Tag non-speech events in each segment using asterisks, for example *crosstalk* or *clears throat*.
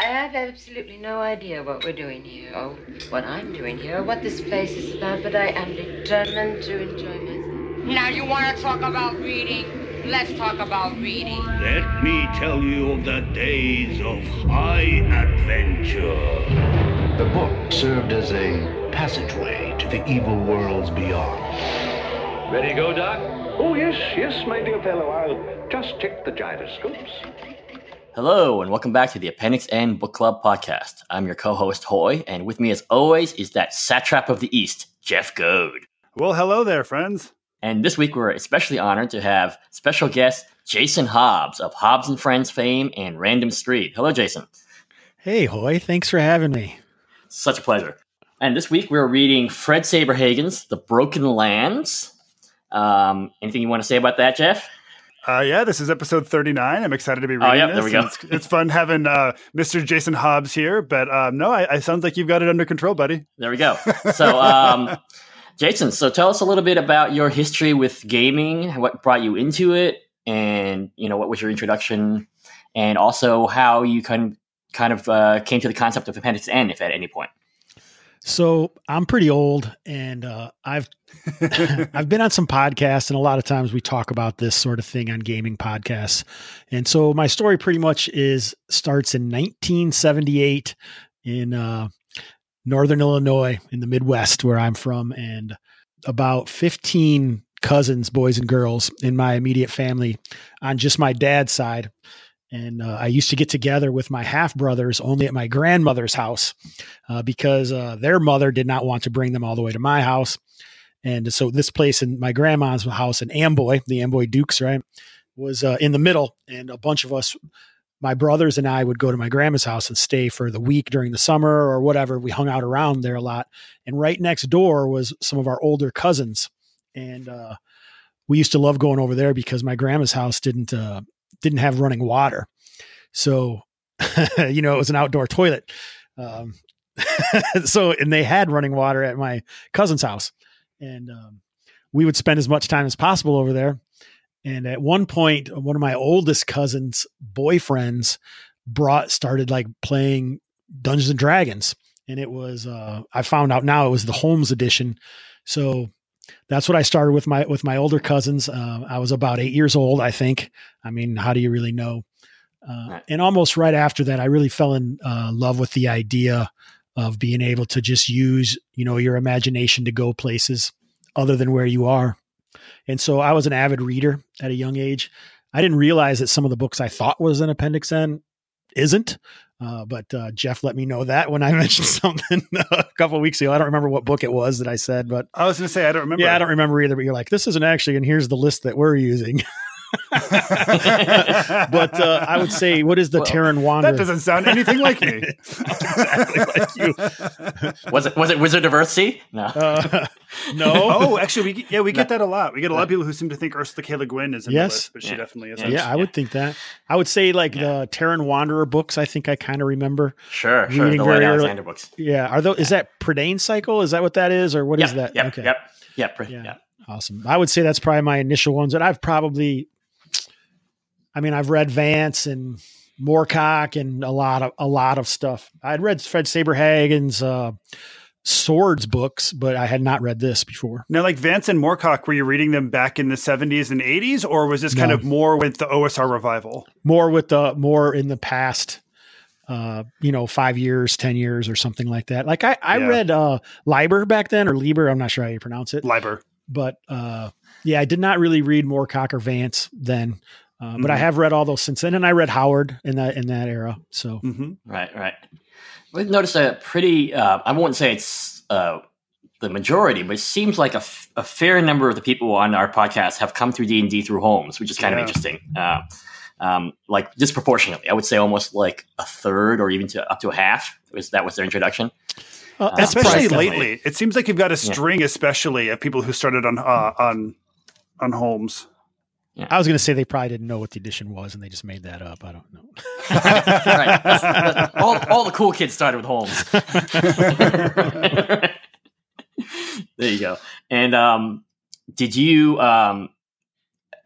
I have absolutely no idea what we're doing here, or what I'm doing here, or what this place is about, but I am determined to enjoy myself. Now you want to talk about reading? Let's talk about reading. Let me tell you of the days of high adventure. The book served as a passageway to the evil worlds beyond. Ready to go, Doc? Oh, yes, yes, my dear fellow. I'll just check the gyroscopes. Hello, and welcome back to the Appendix N Book Club podcast. I'm your co host, Hoy, and with me, as always, is that satrap of the East, Jeff Goad. Well, hello there, friends. And this week, we're especially honored to have special guest Jason Hobbs of Hobbs and Friends fame and Random Street. Hello, Jason. Hey, Hoy. Thanks for having me. Such a pleasure. And this week, we're reading Fred Saberhagen's The Broken Lands. Um, anything you want to say about that, Jeff? Uh, yeah, this is episode 39. I'm excited to be reading oh, yeah, this. There we go. It's, it's, fun having uh, Mr. Jason Hobbs here, but um, no, I, I sounds like you've got it under control, buddy. There we go. So, um, Jason, so tell us a little bit about your history with gaming, what brought you into it, and you know what was your introduction, and also how you kind kind of uh, came to the concept of Appendix N, if at any point. So I'm pretty old, and uh, I've *laughs* I've been on some podcasts, and a lot of times we talk about this sort of thing on gaming podcasts. And so my story pretty much is starts in 1978 in uh, northern Illinois in the Midwest, where I'm from, and about 15 cousins, boys and girls, in my immediate family on just my dad's side. And uh, I used to get together with my half brothers only at my grandmother's house uh, because uh, their mother did not want to bring them all the way to my house. And so this place in my grandma's house in Amboy, the Amboy Dukes, right, was uh, in the middle. And a bunch of us, my brothers and I, would go to my grandma's house and stay for the week during the summer or whatever. We hung out around there a lot. And right next door was some of our older cousins. And uh, we used to love going over there because my grandma's house didn't uh, didn't have running water. So, *laughs* you know, it was an outdoor toilet. Um, *laughs* so, and they had running water at my cousin's house. And um, we would spend as much time as possible over there. And at one point, one of my oldest cousins' boyfriends brought, started like playing Dungeons and Dragons. And it was, uh, I found out now it was the Holmes edition. So that's what I started with my with my older cousins. Uh, I was about eight years old, I think. I mean, how do you really know? Uh, and almost right after that, I really fell in uh, love with the idea of being able to just use, you know, your imagination to go places other than where you are. And so I was an avid reader at a young age. I didn't realize that some of the books I thought was an Appendix N isn't. Uh, but uh, Jeff let me know that when I *laughs* mentioned something *laughs* a couple weeks ago. I don't remember what book it was that I said, but I was going to say I don't remember. Yeah, I don't remember either. But you're like, this isn't actually, and here's the list that we're using. *laughs* *laughs* but uh, I would say, what is the well, Taran Wanderer? That doesn't sound anything like me. *laughs* exactly like you. *laughs* was it was it Wizard of Earthsea? No, uh, no. oh, actually, we yeah we get that a lot. We get a lot of people who seem to think Ursula K. Le Guin is in yes. the list, but she yeah. definitely isn't. Yeah, I would think that. I would say like the Taran Wanderer books. I think I kind of remember. Sure, sure. The Lloyd Alexander books. Yeah, are those? Is that Prydain cycle? Is that what that is, or what yep, is that? Yep, okay. Yep. Yep. Yeah. yep. Awesome. I would say that's probably my initial ones, and I've probably I mean, I've read Vance and Moorcock and a lot of a lot of stuff. I'd read Fred Saberhagen's uh, swords books, but I had not read this before. Now, like Vance and Moorcock, were you reading them back in the seventies and eighties, or was this no. kind of more with the OSR revival? More with the more in the past. Uh, you know, five years, ten years, or something like that. Like I, I yeah. read uh, Leiber back then, or Leiber. I'm not sure how you pronounce it. Leiber. But uh, yeah, I did not really read Moorcock or Vance then. Uh, mm-hmm. But I mm-hmm. have read all those since then, and I read Howard in that in that era. So mm-hmm. right, right. We've noticed a pretty. Uh, I won't say it's uh, the majority, but it seems like a, f- a fair number of the people on our podcast have come through D and D through Holmes, which is kind yeah. of interesting. Uh, um, like disproportionately, I would say almost like a third or even to up to a half. Was that was their introduction? Uh, especially lately, it seems like you've got a string, yeah. especially of people who started on uh, on on Holmes. Yeah. I was going to say they probably didn't know what the edition was and they just made that up. I don't know. right. That's, that's, all, all the cool kids started with Holmes. *laughs* there you go. And um, did you um,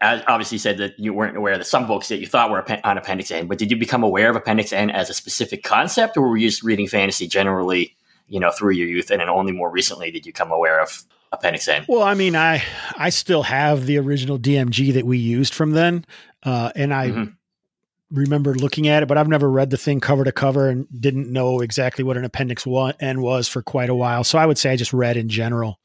as obviously said that you weren't aware that some books that you thought were on Appendix N, but did you become aware of Appendix N as a specific concept, or were you just reading fantasy generally, you know, through your youth, and then only more recently did you come aware of Appendix N? Well, I mean, I I still have the original DMG that we used from then, uh, and I. Mm-hmm. Remember looking at it, but I've never read the thing cover to cover and didn't know exactly what an appendix one N was for quite a while. So I would say I just read in general.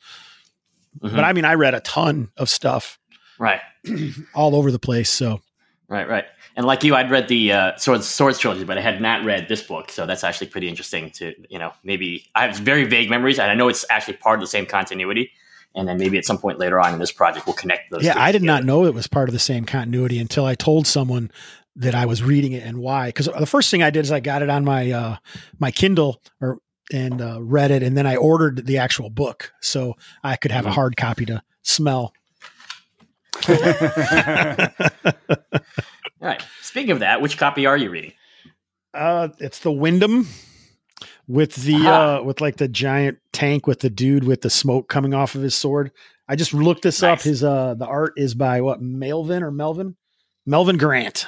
Mm-hmm. But I mean, I read a ton of stuff right *clears throat* all over the place so right right and like you i'd read the uh, swords swords trilogy but i had not read this book. So that's actually pretty interesting to you know maybe i have very vague memories and i know it's actually part of the same continuity. And then maybe at some point later on in this project we'll connect those yeah i did together. not know it was part of the same continuity until i told someone that i was reading it and why. Because the first thing i did is i got it on my uh my kindle or and uh, read it and then i ordered the actual book. So i could have mm-hmm. a hard copy to smell. all *laughs* *laughs* *laughs* right. Speaking of that, which copy are you reading? Uh, it's the Wyndham with the uh with like the giant tank with the dude with the smoke coming off of his sword. I just looked this nice. up. His uh the art is by what Melvyn or Melvyn? Melvyn Grant.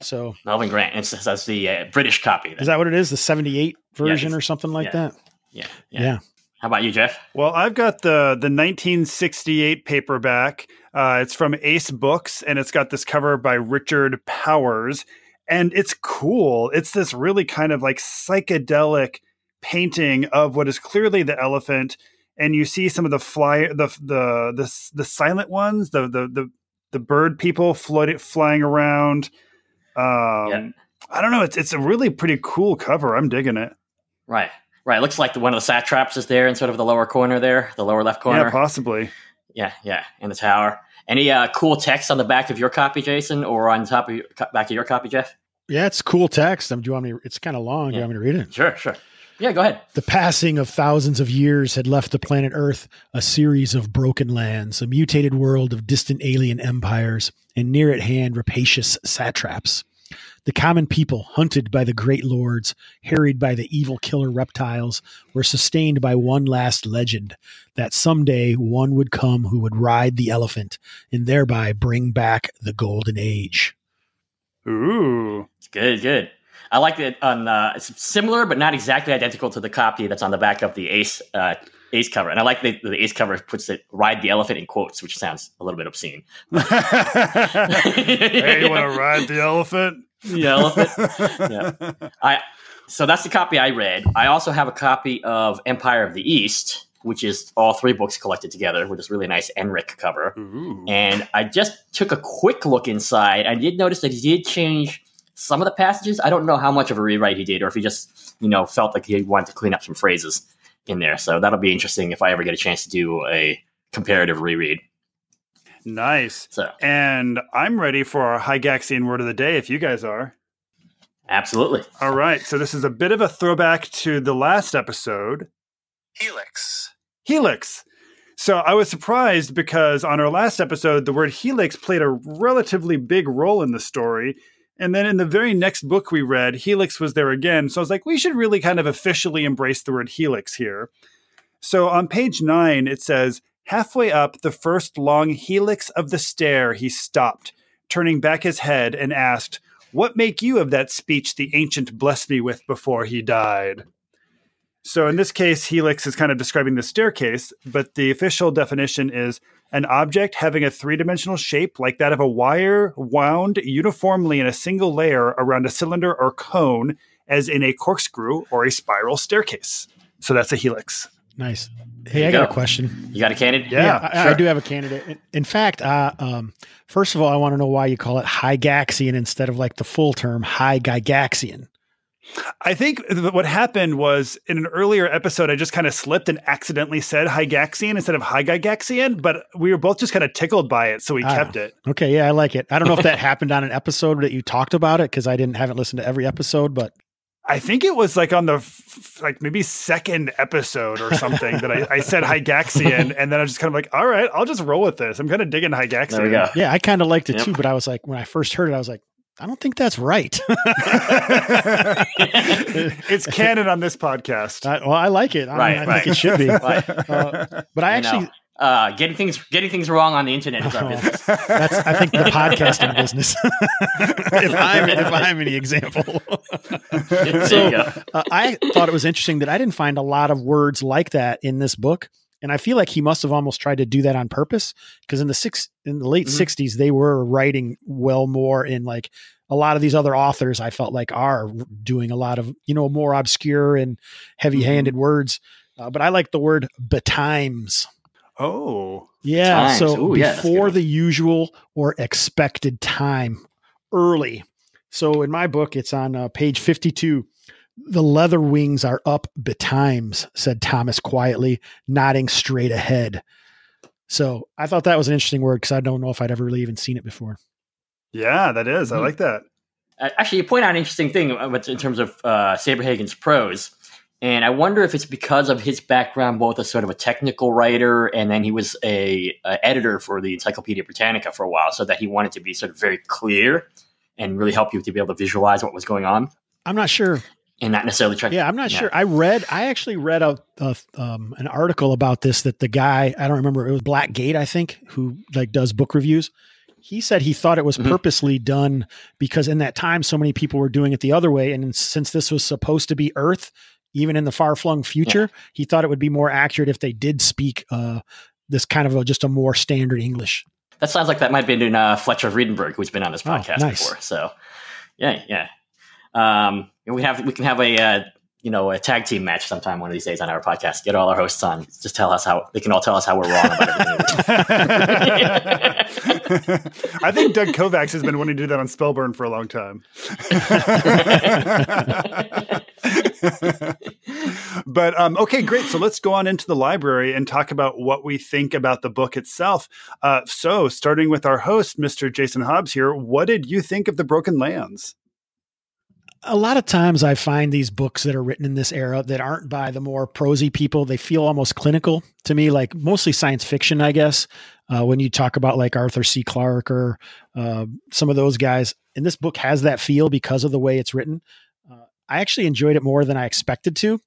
So Melvyn Grant. It's that's the uh, British copy. Then. Is that what it is? The 78 version yeah, or something like yeah. that? Yeah, yeah. Yeah. How about you, Jeff? Well, I've got the the 1968 paperback. Uh, it's from Ace Books, and it's got this cover by Richard Powers, and it's cool. It's this really kind of like psychedelic painting of what is clearly the elephant, and you see some of the fly the the the, the silent ones, the the the the bird people floating flying around. Um, yeah. I don't know. It's it's a really pretty cool cover. I'm digging it. Right. Right. It looks like the, one of the satraps is there in sort of the lower corner there, the lower left corner. Yeah, possibly. Yeah, yeah, in the tower. Any uh, cool text on the back of your copy, Jason, or on top of your back of your copy, Jeff? Yeah, it's cool text. Um, do you want me? To, it's kind of long. Yeah. Do you want me to read it? Sure, sure. Yeah, go ahead. The passing of thousands of years had left the planet Earth a series of broken lands, a mutated world of distant alien empires, and near at hand rapacious satraps. The common people, hunted by the great lords, harried by the evil killer reptiles, were sustained by one last legend that someday one would come who would ride the elephant and thereby bring back the golden age. Ooh. Good, good. I like it on uh, it's similar but not exactly identical to the copy that's on the back of the Ace uh, Ace cover, and I like the, the Ace cover puts it "ride the elephant" in quotes, which sounds a little bit obscene. *laughs* hey, you want to ride the elephant? The elephant. yeah. I so that's the copy I read. I also have a copy of Empire of the East, which is all three books collected together with this really nice Enric cover. Ooh. And I just took a quick look inside. I did notice that he did change some of the passages. I don't know how much of a rewrite he did, or if he just, you know, felt like he wanted to clean up some phrases in there. So that'll be interesting if I ever get a chance to do a comparative reread. Nice. So, and I'm ready for our Hygaxian word of the day if you guys are. Absolutely. All right. So this is a bit of a throwback to the last episode. Helix. Helix. So I was surprised because on our last episode, the word helix played a relatively big role in the story. And then in the very next book we read, Helix was there again. So I was like, we should really kind of officially embrace the word Helix here. So on page nine, it says, halfway up the first long helix of the stair, he stopped, turning back his head and asked, What make you of that speech the ancient blessed me with before he died? So in this case, helix is kind of describing the staircase, but the official definition is an object having a three dimensional shape like that of a wire wound uniformly in a single layer around a cylinder or cone, as in a corkscrew or a spiral staircase. So that's a helix. Nice. Hey, I got a question. You got a candidate? Yeah, yeah I, sure. I, do have a candidate. In fact, uh, um, first of all, I want to know why you call it high Hygaxian instead of like the full term Hygygaxian. I think what happened was in an earlier episode, I just kind of slipped and accidentally said Hygaxian instead of Hygygaxian, but we were both just kind of tickled by it, so we ah, kept it. Okay, yeah, I like it. I don't know if that *laughs* happened on an episode that you talked about it because I didn't haven't listened to every episode, but I think it was like on the f- like maybe second episode or something that I, I said *laughs* Hygaxian, and then I was just kind of like, all right, I'll just roll with this. I'm kind of digging Hygaxian. There we go. Yeah, I kind of liked it yep. too, but I was like, when I first heard it, I was like, I don't think that's right. *laughs* it's canon on this podcast. I, well, I like it. I, right, I right. think it should be. *laughs* Right. Uh, but I actually, Uh, getting things getting things wrong on the internet is our Oh. business. That's I think the *laughs* podcasting business. if I'm if I'm any example. So uh, I thought it was interesting that I didn't find a lot of words like that in this book, and I feel like he must have almost tried to do that on purpose because in the six in the late Mhm. 60s they were writing well more in like a lot of these other authors I felt like are doing a lot of you know more obscure and heavy-handed words. Uh, but I like the word betimes. Oh, Yeah. Times. So Ooh, before good. the usual or expected time, early. So in my book, it's on uh, page 52. The leather wings are up betimes, said Thomas quietly, nodding straight ahead. So I thought that was an interesting word because I don't know if I'd ever really even seen it before. yeah, that is. I Mhm. like that. Actually, you point out an interesting thing uh, in terms of uh, Saberhagen's prose. And I wonder if it's because of his background, both as sort of a technical writer and then he was a, a editor for the Encyclopedia Britannica for a while, so that he wanted to be sort of very clear and really help you to be able to visualize what was going on, I'm not sure. And not necessarily try. Yeah, I'm not Yeah. sure. I read, I actually read a, a um, an article about this that the guy, I don't remember, it was Black Gate, I think, who like does book reviews. He said he thought it was Mhm. purposely done because in that time so many people were doing it the other way, and since this was supposed to be Earth, even in the far flung future, he thought it would be more accurate if they did speak uh, this kind of a, just a more standard English. That sounds like that might have been in uh, Fletcher Friedenberg, who's been on this Oh, podcast nice. before. So, yeah, yeah. Um, we have we can have a uh, you know a tag team match sometime one of these days on our podcast. Get all our hosts on. Just tell us how they can all tell us how we're wrong. *laughs* I think Doug Kovacs has been wanting to do that on Spellburn for a long time. *laughs* but um, okay, great. So let's go on into the library and talk about what we think about the book itself. Uh, so, starting with our host, Mr. Jason Hobbs here, what did you think of the Broken Lands? A lot of times I find these books that are written in this era that aren't by the more prosy people, they feel almost clinical to me, like mostly science fiction, I guess. Uh, when you talk about like Arthur C. Clarke or uh, some of those guys, and this book has that feel because of the way it's written. Uh, I actually enjoyed it more than I expected to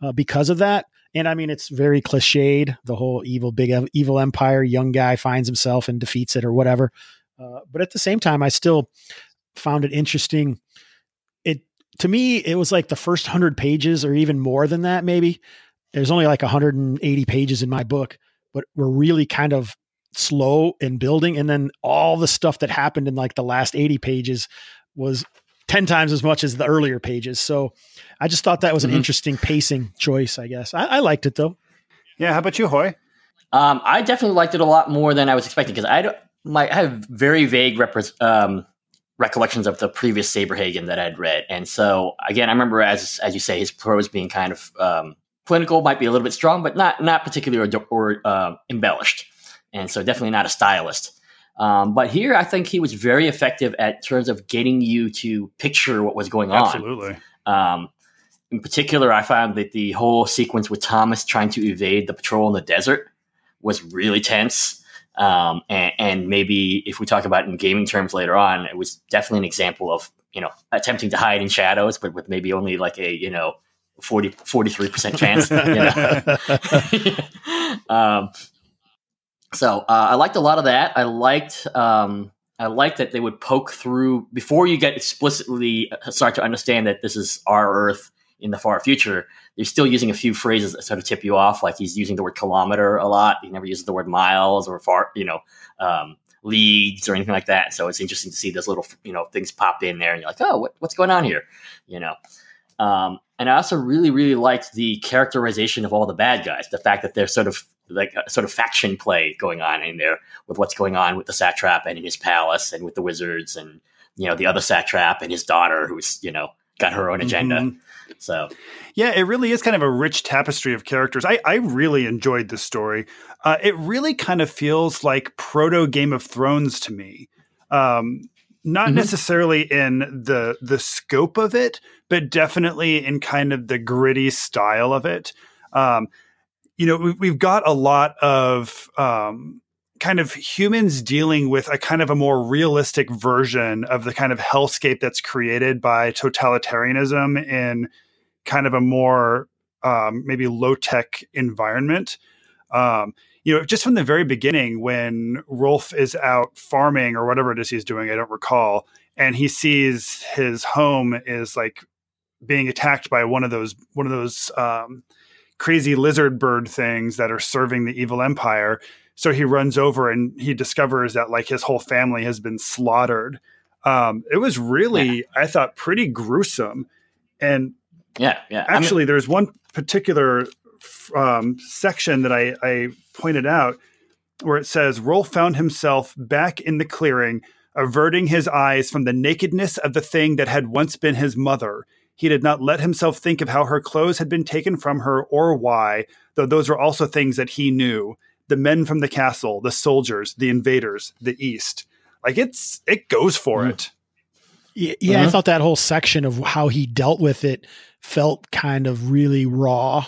uh, because of that. And I mean, it's very cliched. The whole evil, big evil empire, young guy finds himself and defeats it or whatever. Uh, but at the same time, I still found it interesting to me it was like the first 100 pages or even more than that maybe. There's only like 180 pages in my book but we're really kind of slow in building. And then all the stuff that happened in like the last 80 pages was 10 times as much as the earlier pages. So i just thought that was an Mhm. interesting pacing choice i guess. I, I liked it though. Yeah, how about you, Hoy? Um, I definitely liked it a lot more than I was expecting because I, don't- my, I have very vague repre- um, recollections of the previous Saberhagen that I'd read, and so again, I remember as as you say, his prose being kind of um, clinical, might be a little bit strong, but not not particularly or, or uh, embellished, and so definitely not a stylist. Um, but here, I think he was very effective at terms of getting you to picture what was going on. Absolutely. Um, in particular, I found that the whole sequence with Thomas trying to evade the patrol in the desert was really tense. Um, and, and maybe if we talk about in gaming terms later on, it was definitely an example of you know attempting to hide in shadows, but with maybe only like a you know 40 43 percent chance. *laughs* Um, so uh, I liked a lot of that. I liked um, I liked that they would poke through before you get explicitly uh, start to understand that this is our Earth in the far future. They're still using a few phrases that sort of tip you off, like he's using the word kilometer a lot. He never uses the word miles or far, you know, um, leagues or anything like that. So it's interesting to see those little, you know, things pop in there, and you're like, oh, what, what's going on here, you know. Um, and I also really, really liked the characterization of all the bad guys. The fact that they're sort of like a sort of faction play going on in there with what's going on with the satrap and in his palace and with the wizards and you know the other satrap and his daughter who's you know got her own agenda. Mhm. So Yeah, it really is kind of a rich tapestry of characters. I, I really enjoyed this story. Uh, it really kind of feels like proto Game of Thrones to me. Um, not Mhm. necessarily in the the scope of it, but definitely in kind of the gritty style of it. Um, you know, we, we've got a lot of um, kind of humans dealing with a kind of a more realistic version of the kind of hellscape that's created by totalitarianism in kind of a more um, maybe low tech environment. Um, you know, just from the very beginning when Rolf is out farming or whatever it is he's doing, I don't recall, and he sees his home is like being attacked by one of those one of those um, crazy lizard bird things that are serving the evil empire. So he runs over and he discovers that like his whole family has been slaughtered. Um, it was really, yeah. I thought, pretty gruesome. And yeah, yeah. Actually, I mean, there's one particular um, section that I, I pointed out where it says Rolf found himself back in the clearing, averting his eyes from the nakedness of the thing that had once been his mother. He did not let himself think of how her clothes had been taken from her or why, though those were also things that he knew. The men from the castle, the soldiers, the invaders, the east. Like it's it goes for mm. it. Yeah, yeah uh-huh. I thought that whole section of how he dealt with it felt kind of really raw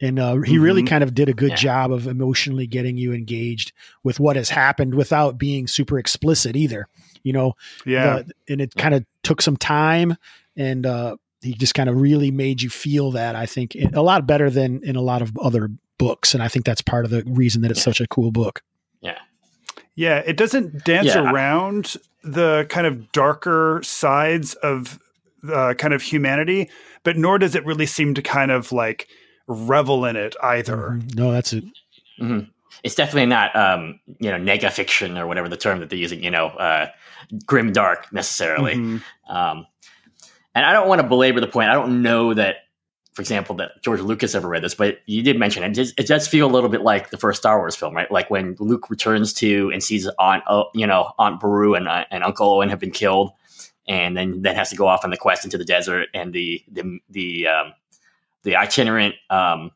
and uh, he mm-hmm. really kind of did a good yeah. job of emotionally getting you engaged with what has happened without being super explicit either you know yeah the, and it kind of took some time and uh, he just kind of really made you feel that i think a lot better than in a lot of other books and i think that's part of the reason that it's yeah. such a cool book yeah yeah it doesn't dance yeah. around the kind of darker sides of uh, kind of humanity but nor does it really seem to kind of like revel in it either. Mm-hmm. No, that's it. Mm-hmm. It's definitely not, um, you know, nega fiction or whatever the term that they're using. You know, uh, grim dark necessarily. Mm-hmm. Um, and I don't want to belabor the point. I don't know that, for example, that George Lucas ever read this, but you did mention it. It does, it does feel a little bit like the first Star Wars film, right? Like when Luke returns to and sees Aunt, uh, you know, Aunt Beru and, uh, and Uncle Owen have been killed, and then then has to go off on the quest into the desert, and the the the um, the itinerant um,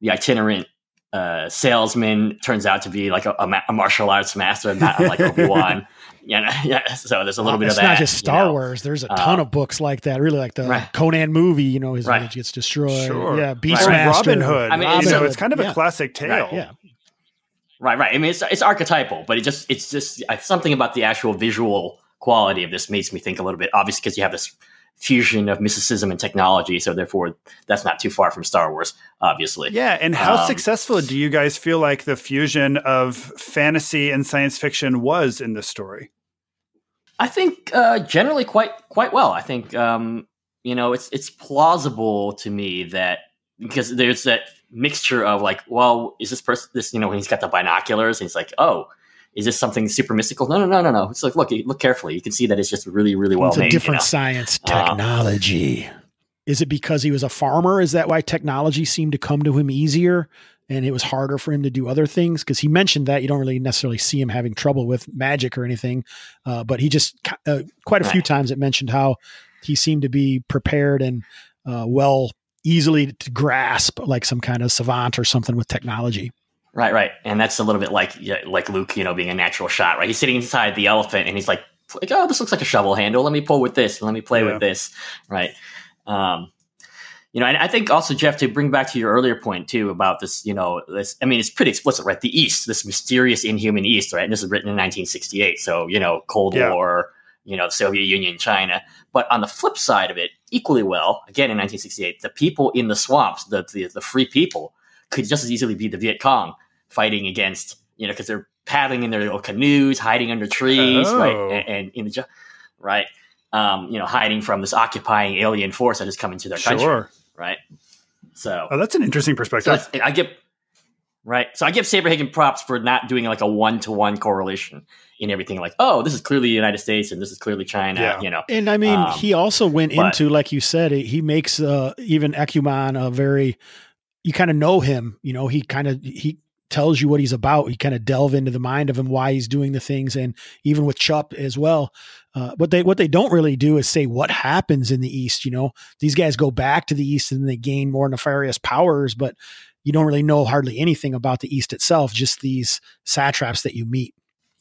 the itinerant uh, salesman turns out to be like a, a, martial arts master, not like *laughs* Obi Wan. Yeah, *laughs* yeah. So there's a little bit of that. It's not just Star you know? Wars. There's a ton uh, of books like that. Really, like the right. Conan movie. You know, his right. village gets destroyed. Sure. Yeah, Beastmaster. Right. Robin Hood. I mean, Robin it's, Hood. it's kind of a classic tale. Yeah. Right, right. I mean, it's it's archetypal, but it just it's just something about the actual visual quality of this makes me think a little bit. Obviously, because you have this fusion of mysticism and technology. So therefore, that's not too far from Star Wars, obviously. Yeah, and how um, successful do you guys feel like the fusion of fantasy and science fiction was in this story? I think uh, generally quite quite well. I think um, you know it's it's plausible to me that because there's that mixture of like, well, is this person this you know when he's got the binoculars and he's like, oh, is this something super mystical? No, no, no, no, no. It's like look, look carefully. You can see that it's just really, really well it's made. A different you know? science technology. Um, is it because he was a farmer? Is that why technology seemed to come to him easier? And it was harder for him to do other things because he mentioned that you don't really necessarily see him having trouble with magic or anything uh, but he just uh, quite a few times it mentioned how he seemed to be prepared and uh, well easily to grasp like some kind of savant or something with technology Right, right, and that's a little bit like like Luke, you know, being a natural shot. Right, he's sitting inside the elephant, and he's like, like, oh, this looks like a shovel handle. Let me pull with this. Let me play yeah. with this. Right. Um, you know, and I think also Jeff to bring back to your earlier point too about this. You know, this. I mean, it's pretty explicit, right? The East, this mysterious inhuman East, right? And this is written in 1968, so you know, Cold yeah. War. You know, Soviet Union, China. But on the flip side of it, equally well, again in 1968, the people in the swamps, the the, the free people, could just as easily be the Viet Cong fighting against, you know, because they're paddling in their little canoes, hiding under trees, oh. right, and, and, in the right, um, you know, hiding from this occupying alien force that is coming to their sure. country, right. So, oh, that's an interesting perspective. So I give right. So I give Saberhagen props for not doing like a one to one correlation in everything. Like, oh, this is clearly the United States and this is clearly China. Yeah. You know, and I mean, um, he also went but, into like you said, he makes uh, even Ekuman a very you kind of know him. You know, he kind of he tells you what he's about. You kind of delve into the mind of him, why he's doing the things, and even with Chup as well. Uh, what they what they don't really do is say what happens in the East. You know, these guys go back to the East and they gain more nefarious powers, but you don't really know hardly anything about the East itself. Just these satraps that you meet.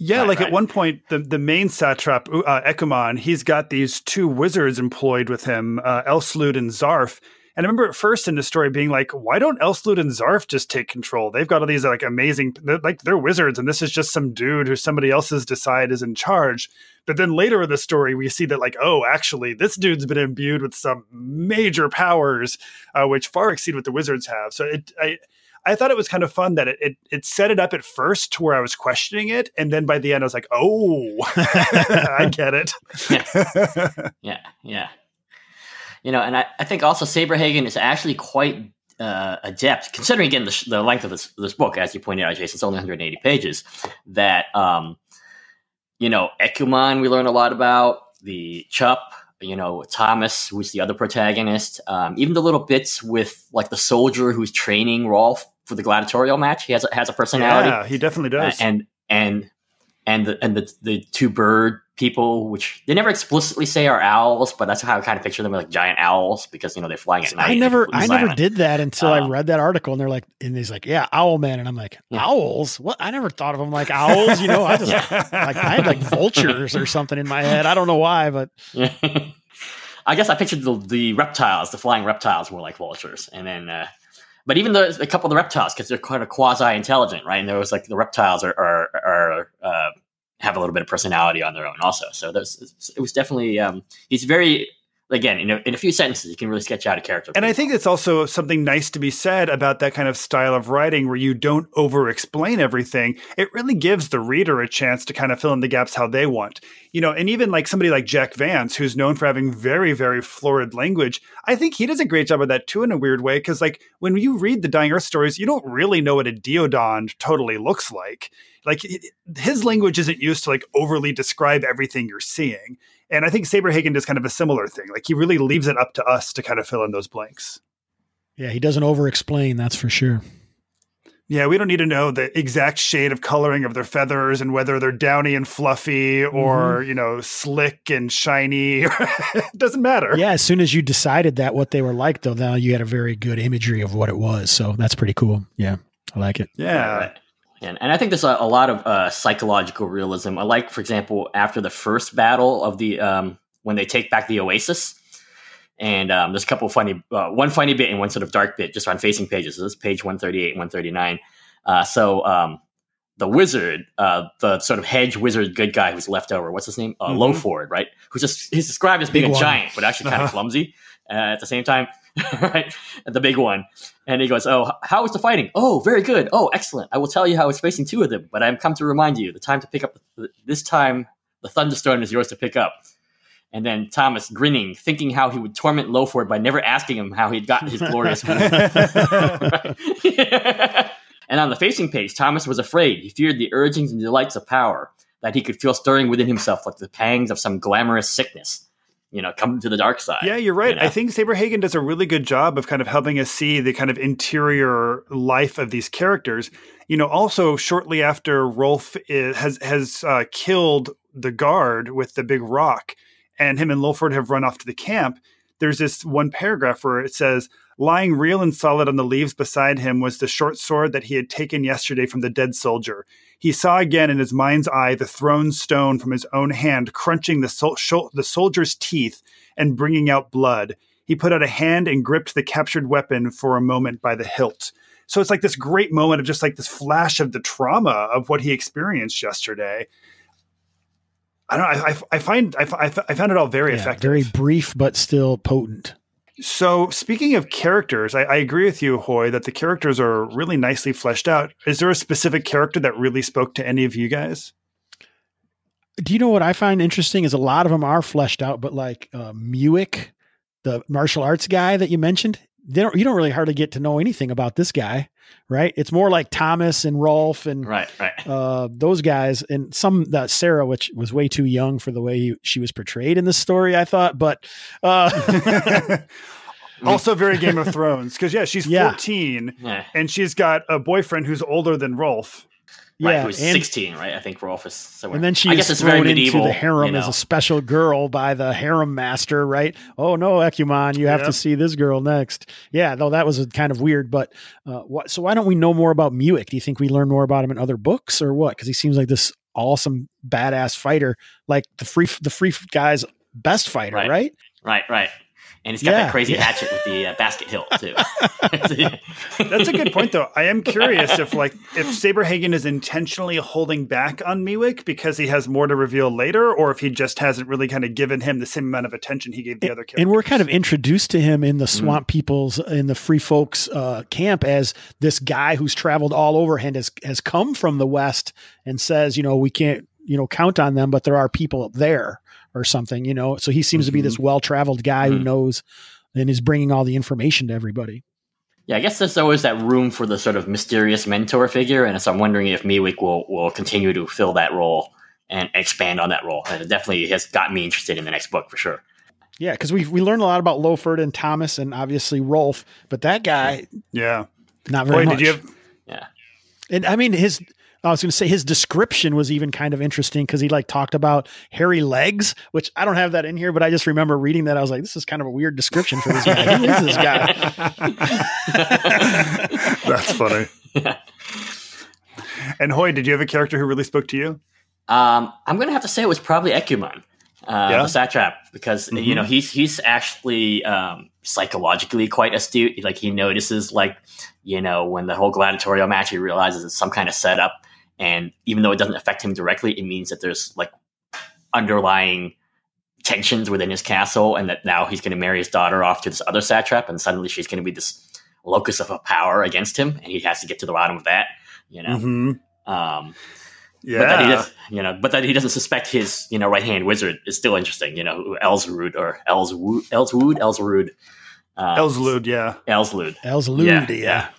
Yeah, right, like right. at one point, the, the main satrap, uh, Ekuman, he's got these two wizards employed with him, uh, Elslud and Zarf, and I remember at first in the story being like, why don't Elslud and Zarf just take control? They've got all these like amazing, they're, like they're wizards, and this is just some dude who somebody else's decide is in charge. But then later in the story, we see that like, oh, actually, this dude's been imbued with some major powers, uh, which far exceed what the wizards have. So it, I, I thought it was kind of fun that it, it, it set it up at first to where I was questioning it. And then by the end, I was like, oh, *laughs* I get it. yeah, *laughs* yeah. You know, and I, I think also Saberhagen is actually quite uh, adept, considering again the, the length of this, this book, as you pointed out, Jason, it's only 180 pages. That um, you know, Ekuman we learn a lot about the Chup, you know, Thomas, who's the other protagonist. Um, even the little bits with like the soldier who's training Rolf for the gladiatorial match. He has a, has a personality. Yeah, he definitely does. Uh, and and and the and the the two bird people, which they never explicitly say are owls, but that's how I kind of picture them like giant owls because you know they're flying at night. I never, I never did that until Uh, I read that article, and they're like, and he's like, yeah, owl man, and I'm like, owls? What? I never thought of them like owls. You know, I just *laughs* like I had like vultures or something in my head. I don't know why, but *laughs* I guess I pictured the, the reptiles, the flying reptiles, more like vultures, and then. Uh, but even though a couple of the reptiles, because they're kind of quasi-intelligent, right? And there was like the reptiles are are, are uh, have a little bit of personality on their own, also. So there's, it was definitely um, he's very again in a, in a few sentences you can really sketch out a character. And I think it's also something nice to be said about that kind of style of writing where you don't over explain everything. It really gives the reader a chance to kind of fill in the gaps how they want. You know, and even like somebody like Jack Vance, who's known for having very, very florid language, I think he does a great job of that too in a weird way. Cause like when you read the Dying Earth stories, you don't really know what a Deodand totally looks like. Like it, his language isn't used to like overly describe everything you're seeing. And I think Saberhagen does kind of a similar thing. Like he really leaves it up to us to kind of fill in those blanks. yeah, he doesn't over explain. That's for sure. Yeah, we don't need to know the exact shade of coloring of their feathers and whether they're downy and fluffy or, mm-hmm. you know, slick and shiny. it *laughs* doesn't matter. Yeah, as soon as you decided that what they were like, though, now you had a very good imagery of what it was. So that's pretty cool. Yeah, I like it. Yeah. Right. And, and I think there's a, a lot of uh, psychological realism. I like, for example, after the first battle of the um, when they take back the Oasis, and um, there's a couple of funny, uh, one funny bit and one sort of dark bit just on facing pages. So this is page 138 and 139. Uh, so um, the wizard, uh, the sort of hedge wizard good guy who's left over, what's his name? Uh, Mhm. Loford, right? Who's just he's described as being Big a one. giant, but actually kind of *laughs* clumsy uh, at the same time, *laughs* right? The big one. And he goes, "Oh, how was the fighting? Oh, very good. Oh, excellent. I will tell you how it's facing two of them, but I've come to remind you the time to pick up. The, this time, the thunderstone is yours to pick up." And then Thomas grinning, thinking how he would torment Loford by never asking him how he'd gotten his glorious wound. *laughs* *laughs* And on the facing page, Thomas was afraid. He feared the urgings and delights of power that he could feel stirring within himself like the pangs of some glamorous sickness. You know, come to the dark side. Yeah, you're right. you know? I think Saberhagen does a really good job of kind of helping us see the kind of interior life of these characters. You know, also shortly after Rolf is, has has uh, killed the guard with the big rock, and him and Loford have run off to the camp. There's this one paragraph where it says, "Lying real and solid on the leaves beside him was the short sword that he had taken yesterday from the dead soldier." He saw again in his mind's eye the thrown stone from his own hand crunching the, sol- shol- the soldier's teeth and bringing out blood. He put out a hand and gripped the captured weapon for a moment by the hilt. So it's like this great moment of just like this flash of the trauma of what he experienced yesterday. I don't know. I, I, I find I, I, I found it all very Yeah, effective. very brief, but still potent. So, speaking of characters, I, I agree with you, Hoy, that the characters are really nicely fleshed out. Is there a specific character that really spoke to any of you guys? Do you know what I find interesting is a lot of them are fleshed out, but like uh, Mewick, the martial arts guy that you mentioned, they don't, you don't really hardly get to know anything about this guy, right? It's more like Thomas and Rolf and right, right. uh, those guys and some that Sarah, which was way too young for the way he, she was portrayed in this story, I thought, but uh, *laughs* also, very Game of Thrones because yeah, she's Yeah. fourteen Yeah. and she's got a boyfriend who's older than Rolf. Right, yeah, who's and, 16, right? I think Rolf is somewhere. and then she I is guess it's thrown very medieval. into the harem you know. as a special girl by the harem master, right? Oh no, Ekuman, you have Yep. to see this girl next. Yeah, though that was a kind of weird, but uh, what? So why don't we know more about Mewick? Do you think we learn more about him in other books or what? Because he seems like this awesome badass fighter, like the free the free guy's best fighter, Right. right? Right, right. And he's got Yeah, that crazy yeah. hatchet with the uh, basket hilt too. *laughs* *laughs* That's a good point, though. I am curious if, like, if Saberhagen is intentionally holding back on Mewick because he has more to reveal later, or if he just hasn't really kind of given him the same amount of attention he gave the other characters. and we're kind of introduced to him in the Mm-hmm. swamp people's in the free folks uh, camp as this guy who's traveled all over and has has come from the west and says you know we can't you know count on them but there are people up there or something you know so he seems to be this well traveled guy who Mhm. knows and is bringing all the information to everybody Yeah, I guess there's always that room for the sort of mysterious mentor figure, and so I'm wondering if Mewick will will continue to fill that role and expand on that role. And it definitely has got me interested in the next book for sure. yeah because we we learned a lot about Loford and Thomas and obviously Rolf but that guy yeah. not very Boy, much did you have Yeah, And I mean, his, I was going to say his description was even kind of interesting because he like talked about hairy legs, which I don't have that in here, but I just remember reading that. I was like, this is kind of a weird description for this guy. Who is this guy? *laughs* *laughs* That's funny. *laughs* And Hoy, did you have a character who really spoke to you? Um, I'm going to have to say it was probably Ekuman, uh, Yeah? the satrap, because you know he's he's actually um, psychologically quite astute. Like he notices, like you know, when the whole gladiatorial match, he realizes it's some kind of setup, and even though it doesn't affect him directly, it means that there's like underlying tensions within his castle, and that now he's going to marry his daughter off to this other satrap, and suddenly she's going to be this locus of power against him, and he has to get to the bottom of that. You know. Mm-hmm. Um, but that he does, you know, but that he doesn't suspect his, you know, right hand wizard is still interesting. You know, Elsrud or Elswood, Elswood, Elsrud, uh, Elslud, yeah. Elslud. Elslud, Yeah, yeah. yeah.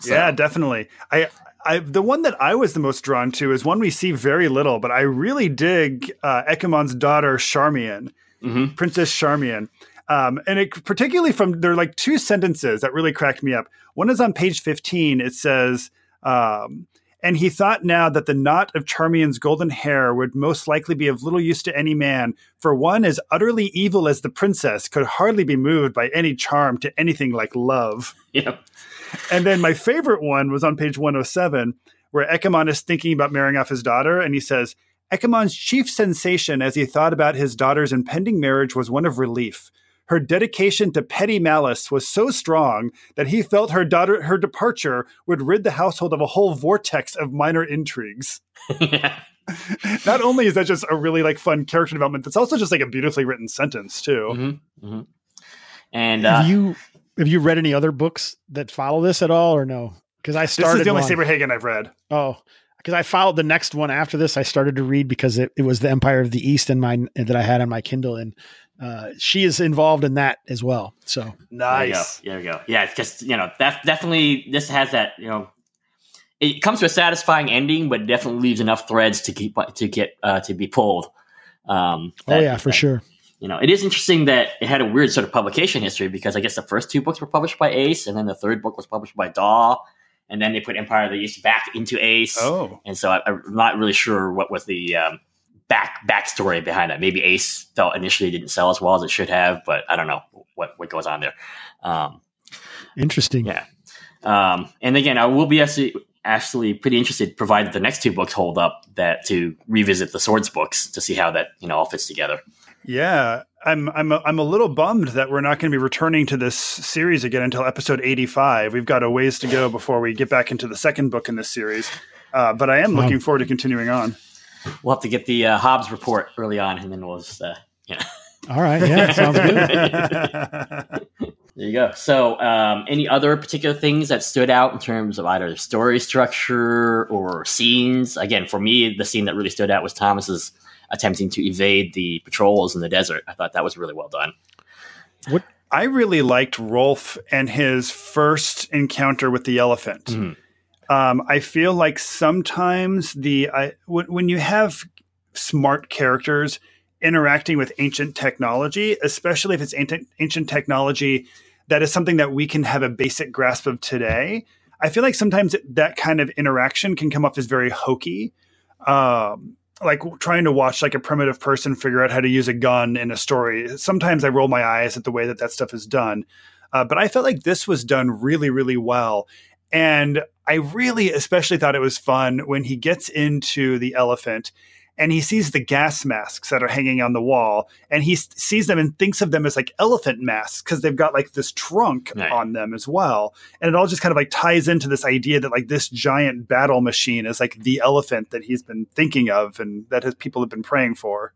So- Yeah, definitely. I, I, the one that I was the most drawn to is one we see very little, but I really dig uh, Ekuman's daughter, Charmian, Mhm. Princess Charmian. Um, and it particularly from there are like two sentences that really cracked me up. One is on page 15. It says, um, and he thought now that the knot of Charmian's golden hair would most likely be of little use to any man, for one as utterly evil as the princess could hardly be moved by any charm to anything like love. *laughs* Yeah. And then my favorite one was on page 107, where Ekuman is thinking about marrying off his daughter, and he says, Ekuman's chief sensation as he thought about his daughter's impending marriage was one of relief. Her dedication to petty malice was so strong that he felt her daughter her departure would rid the household of a whole vortex of minor intrigues. *laughs* yeah. Not only is that just a really like fun character development, it's also just like a beautifully written sentence too. Mhm, mhm. And uh, you have you read any other books that follow this at all or no? Because I started. This started is the only one. Saberhagen I've read. Oh, because I followed the next one after this. I started to read because it, it was the Empire of the East in my that I had on my Kindle, and uh, she is involved in that as well. So there you go. Nice. There you go. Yeah, it's just you know, that definitely this has that you know. It comes to a satisfying ending, but definitely leaves enough threads to keep to get uh, to be pulled. Um, oh yeah, for that- sure. You know, it is interesting that it had a weird sort of publication history because I guess the first two books were published by Ace, and then the third book was published by Daw, and then they put Empire of the East back into Ace. Oh. And so I, I'm not really sure what was the um, back backstory behind that. Maybe Ace felt initially didn't sell as well as it should have, but I don't know what what goes on there. Um, Interesting. yeah. Um, and again, I will be actually actually pretty interested, provided the next two books hold up, that to revisit the swords books to see how that you know all fits together. Yeah, I'm I'm a, I'm a little bummed that we're not going to be returning to this series again until episode 85. We've got a ways to go before we get back into the second book in this series. Uh, but I am looking forward to continuing on. We'll have to get the uh, Hobbs report early on, and then we'll just uh, you know. All right. Yeah, sounds good. *laughs* *laughs* There you go. So, um, any other particular things that stood out in terms of either story structure or scenes? Again, for me, the scene that really stood out was Thomas's attempting to evade the patrols in the desert. I thought that was really well done. I really liked Rolf and his first encounter with the elephant. Mhm. Um, I feel like sometimes the I, when, when you have smart characters interacting with ancient technology, especially if it's ancient, ancient technology that is something that we can have a basic grasp of today, I feel like sometimes that kind of interaction can come off as very hokey. Um, like trying to watch like a primitive person figure out how to use a gun in a story. Sometimes I roll my eyes at the way that that stuff is done. Uh, but I felt like this was done really, really well. And I really especially thought it was fun when he gets into the elephant and he sees the gas masks that are hanging on the wall and he s- sees them and thinks of them as like elephant masks because they've got like this trunk Right. on them as well and it all just kind of like ties into this idea that like this giant battle machine is like the elephant that he's been thinking of and that his people have been praying for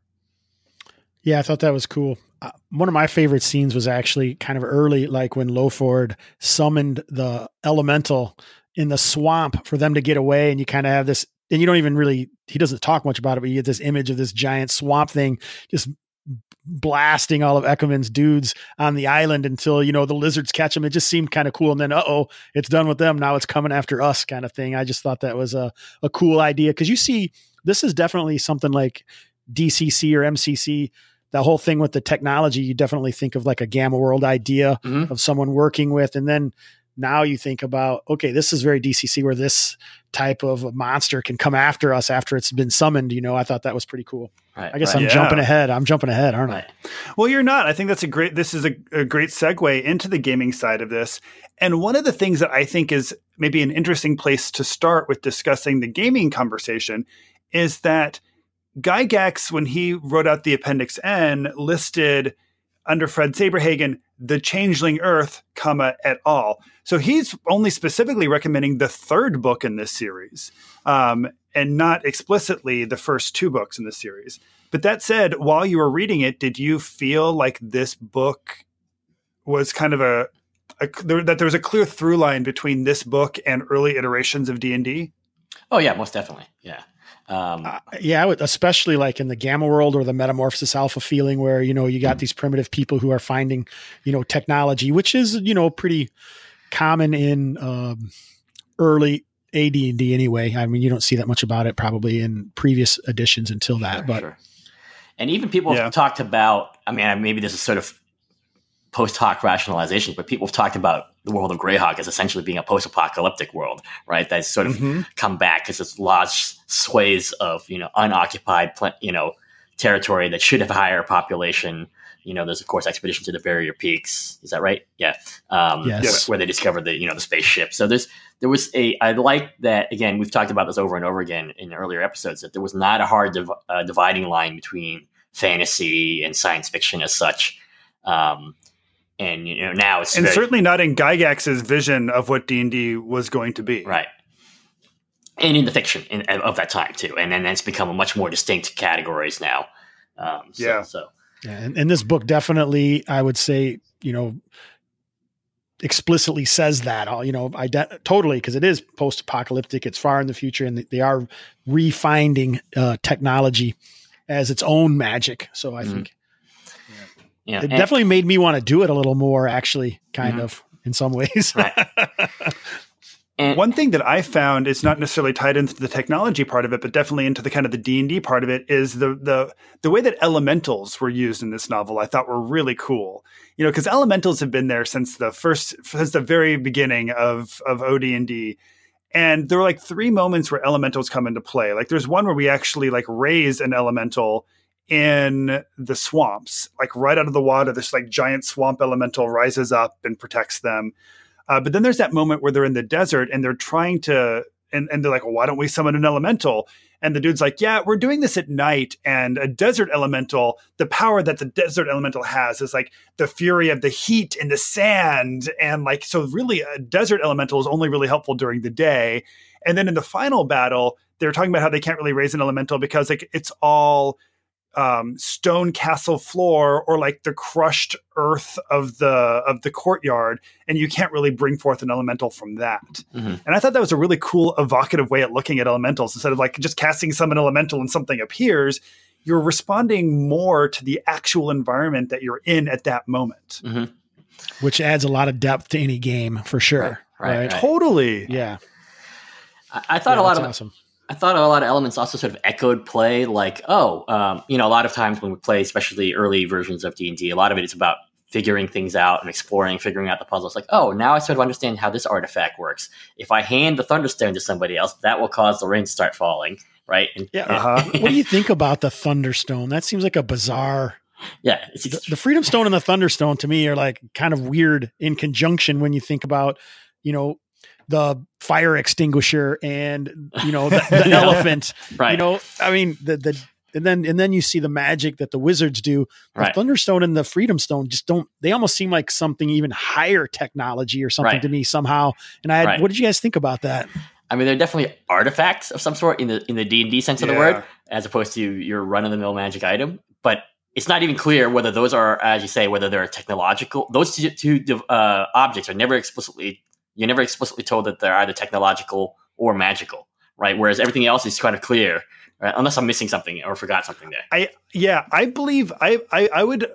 Yeah, I thought that was cool. Uh, one of my favorite scenes was actually kind of early, like when Loford summoned the elemental in the swamp for them to get away, and you kind of have this, and you don't even really, he doesn't talk much about it, but you get this image of this giant swamp thing just blasting all of Ekuman's dudes on the island until you know the lizards catch them. It just seemed kind of cool, and then uh oh, it's done with them. Now it's coming after us, kind of thing. I just thought that was a a cool idea because you see, this is definitely something like DCC or MCC. The whole thing with the technology, you definitely think of like a Gamma World idea Mhm. of someone working with, and then now you think about okay, this is very DCC where this type of monster can come after us after it's been summoned. You know, I thought that was pretty cool. Right, I guess right. I'm Yeah. jumping ahead. I'm jumping ahead, aren't I? Well, you're not. I think that's a great. This is a, a great segue into the gaming side of this. And one of the things that I think is maybe an interesting place to start with discussing the gaming conversation is that Gary Gygax, when he wrote out the Appendix N, listed under Fred Saberhagen the Changeling Earth, comma et al. So he's only specifically recommending the third book in this series, um, and not explicitly the first two books in the series. But that said, while you were reading it, did you feel like this book was kind of a, a there, that there was a clear through line between this book and early iterations of D and D? Oh yeah, most definitely. Yeah. Um, Uh, yeah, would, especially like in the gamma world or the metamorphosis alpha feeling where, you know, you got these primitive people who are finding, you know, technology, which is, you know, pretty common in um, early AD&D anyway. I mean, you don't see that much about it probably in previous editions until that, Sure, but sure. And even people Yeah. have talked about, I mean, maybe this is sort of post hoc rationalization, but people have talked about the world of Greyhawk as essentially being a post apocalyptic world, right? That's sort of Mhm. come back because this large swathes of, you know, unoccupied, you know, territory that should have a higher population. You know, there's of course expedition to the barrier peaks. Is that right? Yeah. Um. Yes. Where they discovered the, you know, the spaceship. So there's, there was a, I like that, again, we've talked about this over and over again in earlier episodes, that there was not a hard div- uh, dividing line between fantasy and science fiction as such. Um, and, you know, now it's and very- certainly not in Gygax's vision of what D and D was going to be. Right. And in the fiction in, of that time too, and then it's become a much more distinct categories now. Um, so, Yeah. So Yeah, and, and this book definitely, I would say, you know, explicitly says that. all You know, ide- totally because it is post-apocalyptic. It's far in the future, and they are refining uh, technology as its own magic. So I Mhm. think yeah, it and- definitely made me want to do it a little more. Actually, kind Mhm. of in some ways. Right. *laughs* and, One thing that I found is not necessarily tied into the technology part of it, but definitely into the kind of the D and D part of it is the the the way that elementals were used in this novel. I thought were really cool. You know, because elementals have been there since the first since the very beginning of of OD and D. And there were like three moments where elementals come into play. Like there's one where we actually like raise an elemental in the swamps, like right out of the water. This like giant swamp elemental rises up and protects them. Uh, but then there's that moment where they're in the desert and they're trying to, and, and they're like, well, why don't we summon an elemental? And the dude's like, yeah, we're doing this at night. And a desert elemental, the power that the desert elemental has is like the fury of the heat and the sand. And like, so really, a desert elemental is only really helpful during the day. And then in the final battle, they're talking about how they can't really raise an elemental because like it's all um, stone castle floor or like the crushed earth of the of the courtyard, and you can't really bring forth an elemental from that. Mhm. And I thought that was a really cool, evocative way at looking at elementals. Instead of like just casting summon elemental and something appears, you're responding more to the actual environment that you're in at that moment. Mhm. Which adds a lot of depth to any game for sure. Right, right, right. Totally. Yeah. I, I thought Yeah, a lot that's of awesome. I thought a lot of elements also sort of echoed play, like oh, um, you know, a lot of times when we play, especially early versions of D and D, a lot of it is about figuring things out and exploring, figuring out the puzzles. Like, oh, now I sort of understand how this artifact works. If I hand the thunderstone to somebody else, that will cause the rain to start falling, right? And, Yeah. Uh-huh. *laughs* what do you think about the Thunderstone? That seems like a bizarre. yeah, it's, The, the Freedom Stone and the Thunderstone to me are like kind of weird in conjunction when you think about, you know, the fire extinguisher and you know the, the *laughs* elephant. Right. You know, I mean the the and then and then you see the magic that the wizards do. The Right. Thunderstone and the Freedom Stone just don't. They almost seem like something even higher technology or something Right. to me somehow. And I, had, Right. what did you guys think about that? I mean, they're definitely artifacts of some sort in the in the D and D sense of the word, as opposed to your run of the mill magic item. But it's not even clear whether those are, as you say, whether they're technological. Those two, two uh, objects are never explicitly. You're never explicitly told that they're either technological or magical, right? Whereas everything else is kind of clear, right? unless I'm missing something or forgot something there. I yeah, I believe I, I I would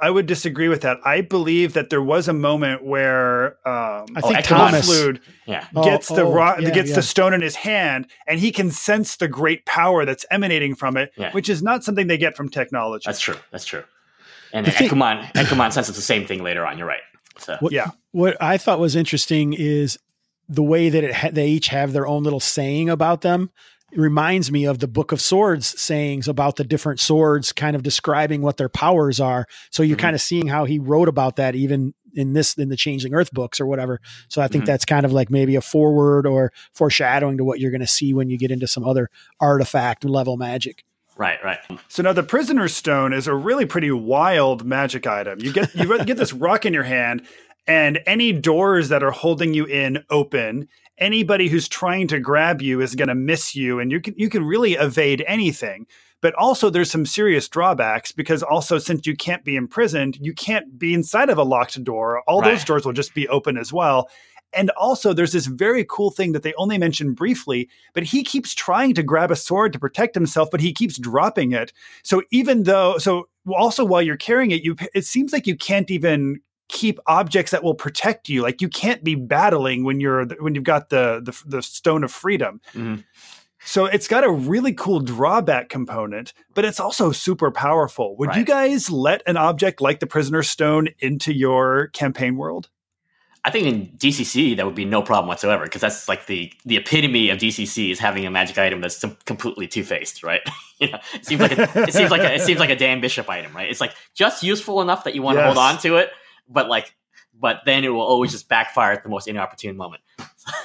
I would disagree with that. I believe that there was a moment where um I think Ekuman Thomas. Flute Yeah, Oh, gets the oh, rock yeah, gets yeah. the stone in his hand and he can sense the great power that's emanating from it, Yeah. which is not something they get from technology. that's true. That's true. And The then thing- Ekuman, Ekuman senses the same thing later on. You're right. So What, Yeah. What I thought was interesting is the way that it ha- they each have their own little saying about them. It reminds me of the Book of Swords sayings about the different swords, kind of describing what their powers are. So you're Mhm. kind of seeing how he wrote about that even in this in the Changeling Earth books or whatever. So I think Mhm. that's kind of like maybe a forward or foreshadowing to what you're going to see when you get into some other artifact level magic. Right, right. So now the prisoner's stone is a really pretty wild magic item. You get you get this *laughs* rock in your hand, and any doors that are holding you in open. Anybody who's trying to grab you is going to miss you, and you can you can really evade anything. But also, there's some serious drawbacks because also since you can't be imprisoned, you can't be inside of a locked door. All those doors will just be open as well. And also, there's this very cool thing that they only mention briefly, but he keeps trying to grab a sword to protect himself, but he keeps dropping it. So even though, so also while you're carrying it, you it seems like you can't even keep objects that will protect you. Like you can't be battling when you're when you've got the the, the stone of freedom. Mhm. So it's got a really cool drawback component, but it's also super powerful. Would you guys let an object like the prisoner stone into your campaign world? I think in DCC that would be no problem whatsoever because that's like the the epitome of DCC is having a magic item that's some- completely two faced, right? *laughs* you know, it seems like a, it seems like a, it seems like a Dan Bishop item, right? It's like just useful enough that you want to hold on to it, but like, but then it will always just backfire at the most inopportune moment.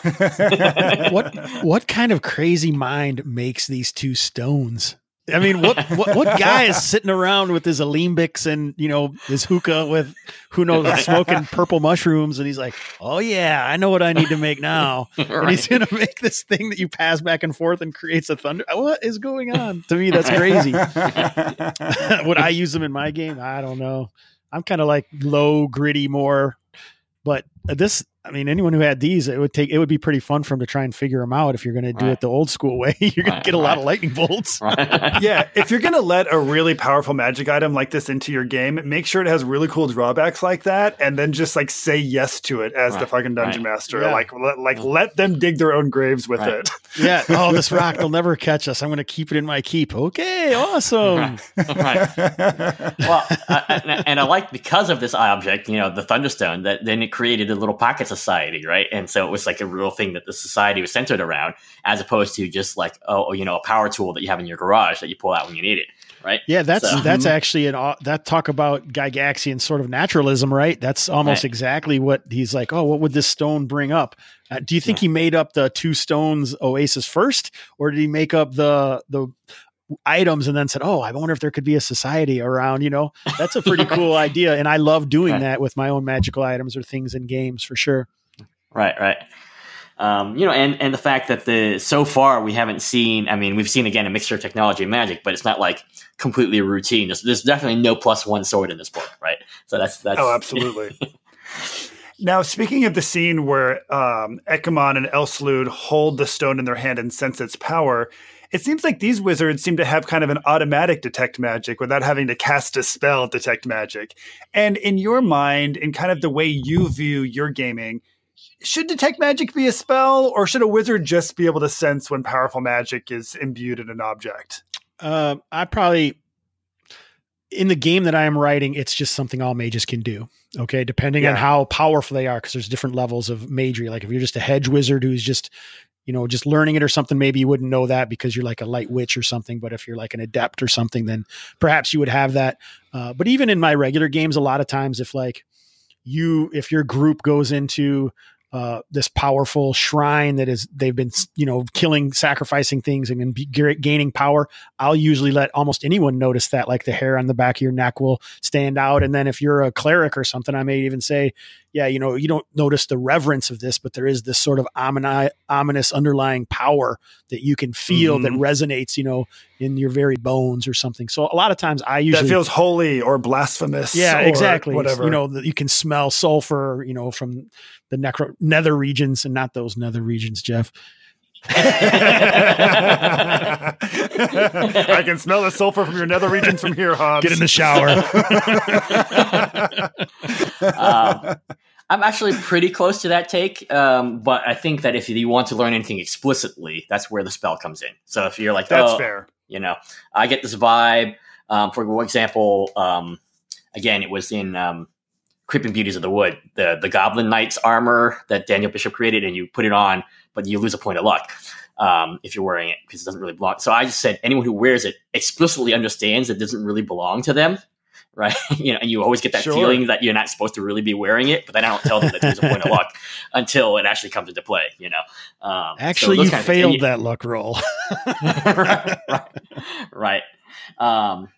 *laughs* what what kind of crazy mind makes these two stones? I mean, what *laughs* what, what guy is sitting around with his alembics and you know his hookah with who knows smoking purple mushrooms, and he's like, "Oh yeah, I know what I need to make now." *laughs* And he's gonna make this thing that you pass back and forth and creates a thunder. Uh, what is going on? To me, that's crazy. *laughs* Would I use them in my game? I don't know. I'm kind of like low, gritty, more. But this, I mean, anyone who had these, it would take. It would be pretty fun for them to try and figure them out. If you're going to do Right. it the old school way, *laughs* you're going Right, to get a lot of lightning bolts. *laughs* Right. yeah, if you're going to let a really powerful magic item like this into your game, make sure it has really cool drawbacks like that, and then just like say yes to it as the fucking dungeon right. master. Yeah. Like, let, like let them dig their own graves with Right. it. *laughs* yeah. Oh, this rock, they'll never catch us. I'm going to keep it in my keep. Okay, awesome. right. well, uh, and, and I like because of this object, you know, the Thunderstone, that then it created a little pocket society, right? And so it was like a real thing that the society was centered around, as opposed to just like, oh, you know, a power tool that you have in your garage that you pull out when you need it, right? Yeah, that's So- that's actually an that talk about Gygaxian sort of naturalism, right? That's almost Right. exactly what he's like. Oh, what would this stone bring up? Uh, do you think he made up the two stones oasis first, or did he make up the the items and then said, "Oh, I wonder if there could be a society around"? You know, that's a pretty *laughs* cool idea, and I love doing Right. that with my own magical items or things in games for sure. Right, right. Um, you know, and and the fact that the so far we haven't seen. I mean, we've seen again a mixture of technology and magic, but it's not like completely routine. There's, there's definitely no plus one sword in this book, right? So that's that's Oh, absolutely. *laughs* now, speaking of the scene where um, Ekuman and Elslood hold the stone in their hand and sense its power, it seems like these wizards seem to have kind of an automatic detect magic without having to cast a spell detect magic. And in your mind, in kind of the way you view your gaming, should detect magic be a spell, or should a wizard just be able to sense when powerful magic is imbued in an object? Uh, I probably in the game that I am writing, it's just something all mages can do. Okay, depending on how powerful they are, because there's different levels of magery. Like if you're just a hedge wizard who's just, you know, just learning it or something, maybe you wouldn't know that because you're like a light witch or something. But if you're like an adept or something, then perhaps you would have that. Uh, but even in my regular games, a lot of times, if like you, if your group goes into uh, this powerful shrine that is they've been you know killing sacrificing things and gaining power i'll usually let almost anyone notice that like the hair on the back of your neck will stand out and then if you're a cleric or something i may even say yeah you know you don't notice the reverence of this but there is this sort of omini- ominous underlying power that you can feel mm-hmm. that resonates you know in your very bones or something so a lot of times i usually that feels holy or blasphemous yeah exactly whatever you know you can smell sulfur you know from the necro nether regions and not those nether regions, Jeff. *laughs* I can smell the sulfur from your nether regions from here, Hobbs. Get in the shower. *laughs* um, I'm actually pretty close to that take, um, but I think that if you want to learn anything explicitly, that's where the spell comes in. So if you're like, that's oh, fair. You know, I get this vibe. Um, for example, um, again, it was in um, Creeping Beauties of the Wood, the the Goblin Knight's armor that Daniel Bishop created, and you put it on, but you lose a point of luck um, if you're wearing it because it doesn't really belong. So I just said anyone who wears it explicitly understands it doesn't really belong to them, right? *laughs* you know, and you always get that sure. feeling that you're not supposed to really be wearing it, but then I don't tell them that there's a point of luck *laughs* until it actually comes into play. You know, um, actually, so you failed you, that luck roll, *laughs* right? right. Um,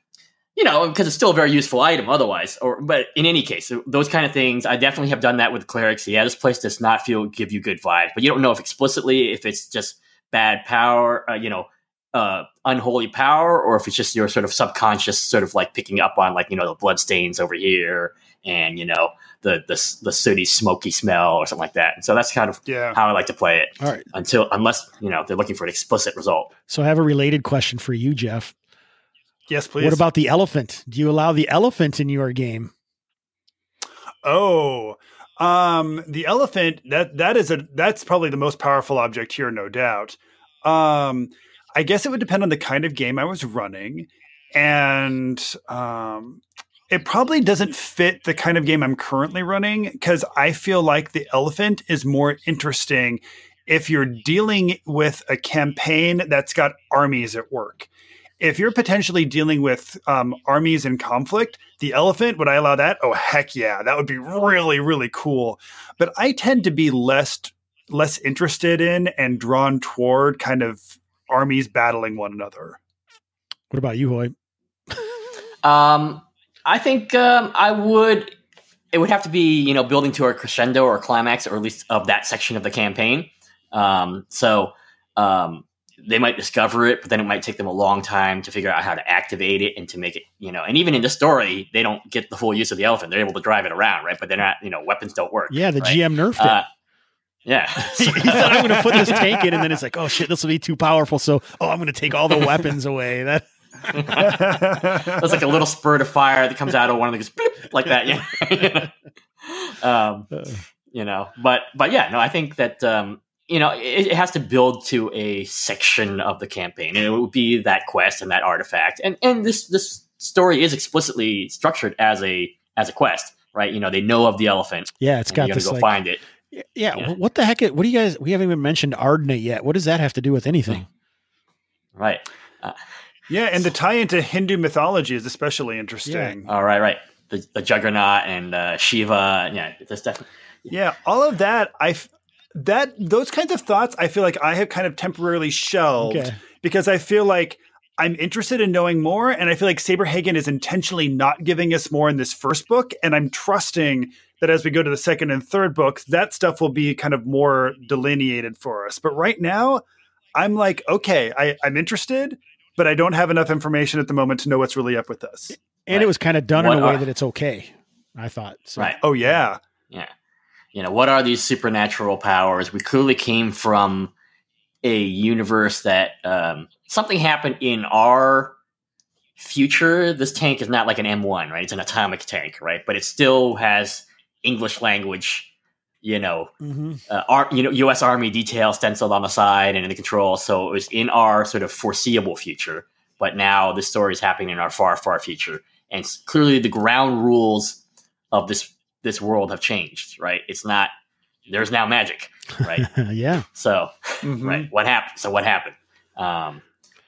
you know, because it's still a very useful item otherwise. Or, but in any case, those kind of things, I definitely have done that with clerics. Yeah, this place does not feel give you good vibes, but you don't know if explicitly if it's just bad power, uh, you know, uh, unholy power, or if it's just your sort of subconscious sort of like picking up on like you know the blood stains over here and you know the the the sooty smoky smell or something like that. And so that's kind of yeah. how I like to play it. All right. Until unless you know they're looking for an explicit result. So I have a related question for you, Jeff. Yes, please. What about the elephant? Do you allow the elephant in your game? Oh, um, the elephant that that is a that's probably the most powerful object here, no doubt. Um, I guess it would depend on the kind of game I was running, and um, it probably doesn't fit the kind of game I'm currently running because I feel like the elephant is more interesting if you're dealing with a campaign that's got armies at work if you're potentially dealing with um, armies in conflict, the elephant, would I allow that? Oh, heck yeah. That would be really, really cool. But I tend to be less less interested in and drawn toward kind of armies battling one another. What about you, Hoi? um, I think um, I would. It would have to be, you know, building to a crescendo or a climax, or at least of that section of the campaign. Um, so, um, they might discover it, but then it might take them a long time to figure out how to activate it and to make it, you know. And even in the story, they don't get the full use of the elephant. They're able to drive it around, right? But they're not, you know, weapons don't work. Yeah, the right? GM nerfed it. Yeah. *laughs* *laughs* he thought I'm going to put this tank in, and then it's like, oh shit, this will be too powerful. So, oh, I'm going to take all the *laughs* weapons away. That. That's like a little spurt of fire that comes out of one of the like that. Yeah. um, uh. you know, but but yeah, no, I think that um, you know, it, it, has to build to a section of the campaign, and it would be that quest and that artifact. And and this this story is explicitly structured as a as a quest, right? You know, they know of the elephant. Yeah, it's got to go like, find it. Yeah, yeah, What the heck? What do you guys? We haven't even mentioned Ardneh yet. What does that have to do with anything? *laughs* Right. Uh, yeah, and the tie into Hindu mythology is especially interesting. Yeah. All right, right. The, the Juggernaut and uh, Shiva. Yeah, that's definitely. Yeah, all of that. I that those kinds of thoughts I feel like I have kind of temporarily shelved okay. because I feel like I'm interested in knowing more and I feel like Saberhagen is intentionally not giving us more in this first book and I'm trusting that as we go to the second and third books that stuff will be kind of more delineated for us. But right now I'm like okay, I, I'm interested, but I don't have enough information at the moment to know what's really up with this. And right. it was kind of done what in a way that it's okay. I thought. So. Right. Oh yeah. Yeah you know, what are these supernatural powers? We clearly came from a universe that um, something happened in our future. This tank is not like an M1, right? It's an atomic tank, right? But it still has English language, you know, mm-hmm. uh, ar- you know, U.S. Army detail stenciled on the side and in the control. So it was in our sort of foreseeable future. But now this story is happening in our far, far future, and clearly the ground rules of this this world have changed, right? It's not there's now magic, right? *laughs* yeah. So, mm-hmm. right, what happened? So what happened? Um,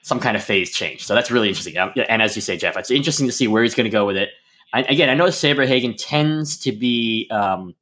some kind of phase change. So that's really interesting. Um, and as you say, Jeff, it's interesting to see where he's going to go with it. I, again, I know Saberhagen tends to be um,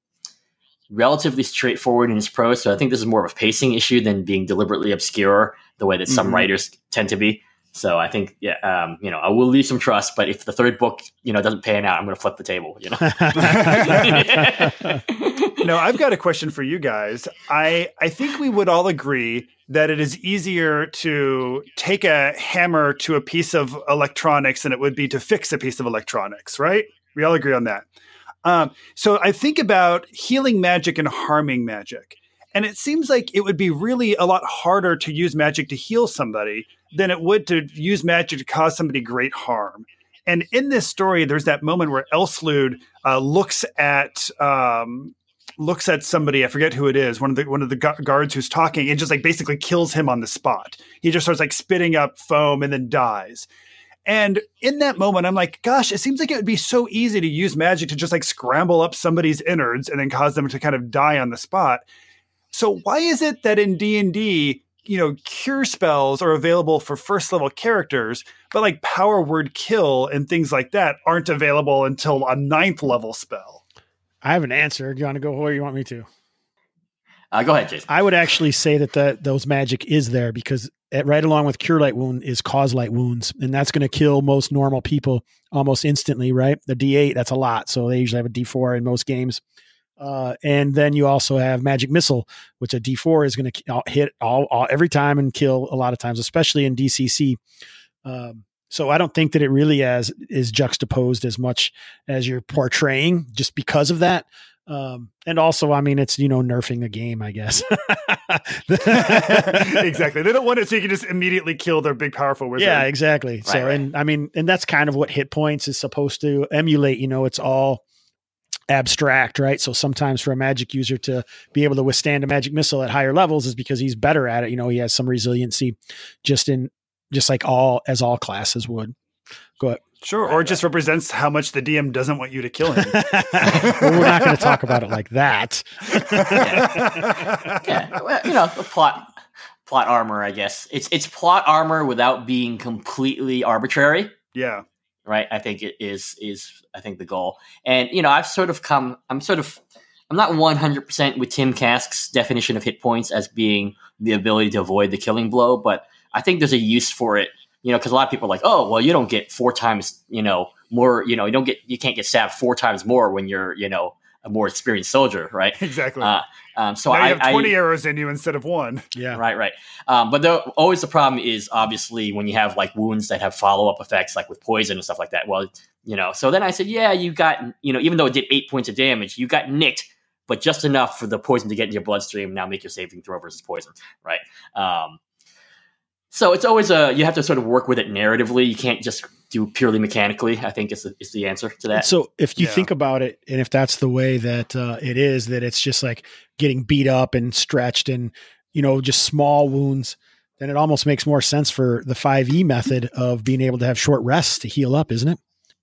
relatively straightforward in his prose. So I think this is more of a pacing issue than being deliberately obscure the way that some Mhm. writers tend to be. So I think, yeah, um, you know, I will leave some trust, but if the third book, you know, doesn't pan out, I'm going to flip the table. You know. *laughs* *laughs* no, I've got a question for you guys. I I think we would all agree that it is easier to take a hammer to a piece of electronics than it would be to fix a piece of electronics, right? We all agree on that. Um, so I think about healing magic and harming magic. And it seems like it would be really a lot harder to use magic to heal somebody than it would to use magic to cause somebody great harm. And in this story, there's that moment where Elslude uh, looks at um, looks at somebody. I forget who it is. One of the one of the gu- guards who's talking and just like basically kills him on the spot. He just starts like spitting up foam and then dies. And in that moment, I'm like, gosh, it seems like it would be so easy to use magic to just like scramble up somebody's innards and then cause them to kind of die on the spot. So why is it that in D and D, you know, cure spells are available for first level characters, but like power word kill and things like that aren't available until a ninth level spell? I have an answer. Do you want to go where you want me to? uh, go ahead, Jason. I would actually say that that those magic is there because it, right along with cure light wound is cause light wounds, and that's going to kill most normal people almost instantly. Right, the D8 that's a lot, so they usually have a D4 in most games. Uh, and then you also have magic missile, which a D4 is going to hit all, all every time and kill a lot of times, especially in DCC. Um, so I don't think that it really as is juxtaposed as much as you're portraying, just because of that. Um, and also, I mean, it's you know nerfing a game, I guess. *laughs* exactly. They don't want it so you can just immediately kill their big powerful wizard. Yeah, exactly. so, right. and I mean, and that's kind of what hit points is supposed to emulate. You know, it's all abstract, right? So sometimes for a magic user to be able to withstand a magic missile at higher levels is because he's better at it. You know, he has some resiliency, just in just like all as all classes would. Go ahead. Sure. Or it just represents how much the DM doesn't want you to kill him. *laughs* well, we're not going to talk about it like that. yeah, well, you know, the plot plot armor. I guess it's it's plot armor without being completely arbitrary. yeah. right? I think it is is I think the goal. And you know, I've sort of come I'm sort of I'm not 100% with Tim Kask's definition of hit points as being the ability to avoid the killing blow, but I think there's a use for it, you know, because a lot of people are like, "Oh, well, you don't get four times, you know, more, you know, you don't get you can't get stabbed four times more when you're, you know, a more experienced soldier, right?" *laughs* Exactly. Uh, um, so now I you have 20 I, arrows in you instead of one. Yeah. Right, right. Um, but the, always the problem is obviously when you have like wounds that have follow up effects, like with poison and stuff like that. Well, you know, so then I said, yeah, you got, you know, even though it did eight points of damage, you got nicked, but just enough for the poison to get in your bloodstream. Now make your saving throw versus poison, right? Um, so it's always a you have to sort of work with it narratively. You can't just do purely mechanically. I think is the, is the answer to that. So if you Yeah. think about it, and if that's the way that uh, it is, that it's just like getting beat up and stretched and, you know, just small wounds, then it almost makes more sense for the 5e method of being able to have short rests to heal up, isn't it?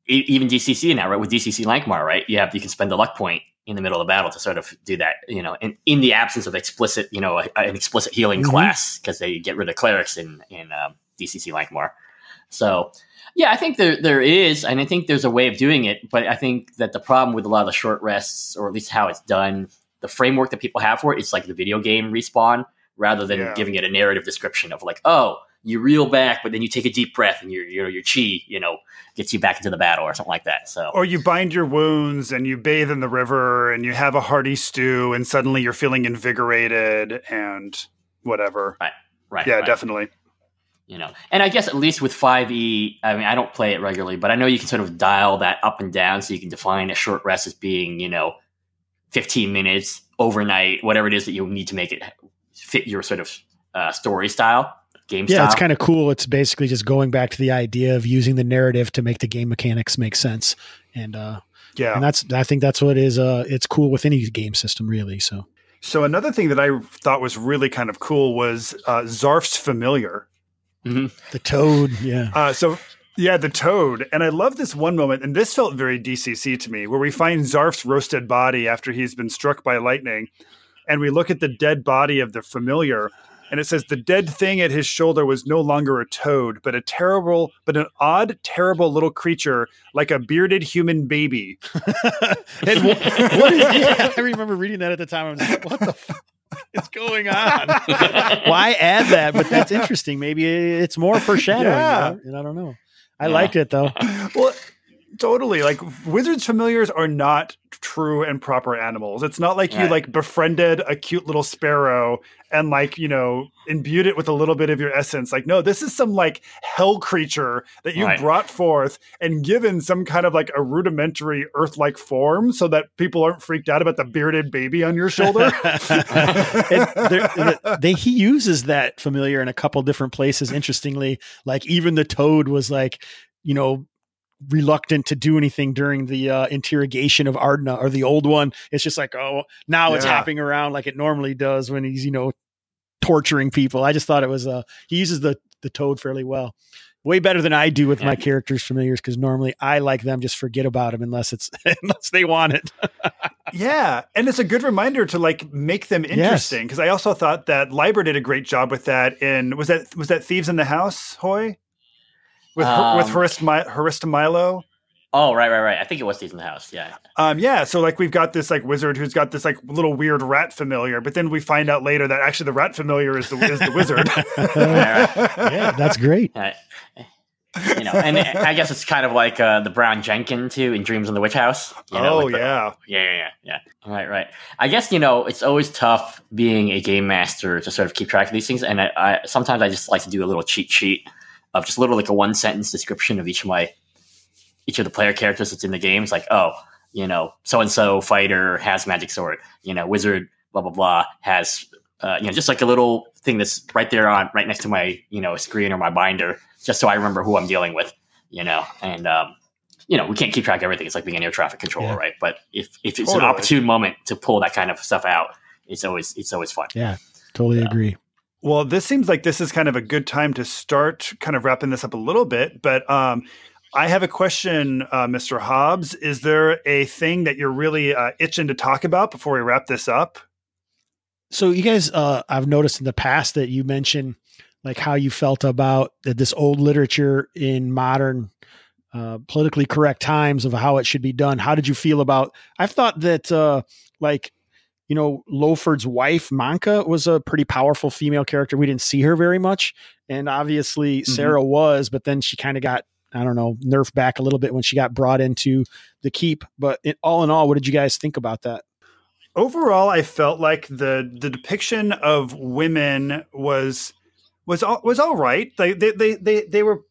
E- even DCC now, right? With DCC Lankhmar, right? You have you can spend a luck point in the middle of the battle to sort of do that, you know, in, in the absence of explicit, you know, a, an explicit healing Mhm. class because they get rid of clerics in in um, DCC Lankhmar. So, yeah, I think there there is, and I think there's a way of doing it, but I think that the problem with a lot of the short rests, or at least how it's done, the framework that people have for it, it's like the video game respawn rather than Yeah. giving it a narrative description of like, oh, you reel back, but then you take a deep breath, and your your your chi, you know, gets you back into the battle or something like that. So, Or you bind your wounds and you bathe in the river and you have a hearty stew and suddenly you're feeling invigorated and whatever. right, Yeah, right. definitely. you know and i guess at least with 5e i mean i don't play it regularly but i know you can sort of dial that up and down so you can define a short rest as being you know 15 minutes overnight whatever it is that you need to make it fit your sort of uh, story style game Yeah, it's kind of cool. It's basically just going back to the idea of using the narrative to make the game mechanics make sense. And, uh, Yeah. and that's, I think that's what is, uh, it's cool with any game system really. So So another thing that I thought was really kind of cool was uh, Zarf's familiar. the toad, yeah. Uh, so yeah, the toad, and I love this one moment, and this felt very DCC to me, where we find Zarf's roasted body after he's been struck by lightning, and we look at the dead body of the familiar, and it says the dead thing at his shoulder was no longer a toad, but a terrible, but an odd, terrible little creature like a bearded human baby. *laughs* and what, what is? *laughs* Yeah, I remember reading that at the time. I was like, "What the fuck is going on?" *laughs* Why add that? But that's interesting. Maybe it's more foreshadowing. Yeah. you know? I don't know. I liked it though. well, totally. Like wizards familiars are not true and proper animals. It's not like you like befriended a cute little sparrow and like, you know, imbued it with a little bit of your essence. Like, no, this is some like hell creature that you Right. brought forth and given some kind of like a rudimentary earth-like form so that people aren't freaked out about the bearded baby on your shoulder. *laughs* *laughs* They he uses that familiar in a couple different places. Interestingly, like even the toad was like, you know, reluctant to do anything during the uh, interrogation of Ardneh or the old one. It's just like, oh, now it's hopping around like it normally does when he's you know torturing people. I just thought it was uh he uses the the toad fairly well. Way better than I do with my characters familiars because normally I like them just forget about them unless it's *laughs* unless they want it. Yeah, and it's a good reminder to like make them interesting because I also thought that Leiber did a great job with that. In was that was that Thieves in the House, Hoi, with Her- with Um, Harist Hristomilo. Oh, right, right, right. I think it was Thieves in the House. Yeah. Um, yeah, so like we've got this like wizard who's got this like little weird rat familiar, but then we find out later that actually the rat familiar is the is the wizard. *laughs* *laughs* yeah, that's great. Uh, you know, and I guess it's kind of like uh, the Brown Jenkin too in Dreams in the Witch House. You know, oh with the- yeah, yeah, yeah, yeah, yeah. Right, right. I guess you know it's always tough being a game master to sort of keep track of these things, and I, I sometimes I just like to do a little cheat sheet of just a little like a one sentence description of each of my each of the player characters that's in the game. It's like, oh, you know, so and so fighter has magic sword. You know, wizard, blah blah blah has. Uh, you know, just like a little thing that's right there on right next to my you know screen or my binder, just so I remember who I'm dealing with. You know, and um, you know, we can't keep track of everything. It's like being an air traffic controller, Yeah. right? But if if it's Totally. an opportune moment to pull that kind of stuff out, it's always it's always fun. Yeah, totally Yeah. agree. Well, this seems like this is kind of a good time to start kind of wrapping this up a little bit, but um, I have a question, uh, Mr. Hobbs. Is there a thing that you're really uh, itching to talk about before we wrap this up? So you guys, uh, I've noticed in the past that you mentioned like how you felt about that this old literature in modern uh, politically correct times of how it should be done. How did you feel about? I've thought that uh, like you know Loford's wife Manka was a pretty powerful female character. We didn't see her very much, and obviously mm-hmm. Sarah was, but then she kind of got. I don't know, nerfed back a little bit when she got brought into the keep. But it, all in all, what did you guys think about that? Overall, I felt like the the depiction of women was was all, was all right. They they they they, they were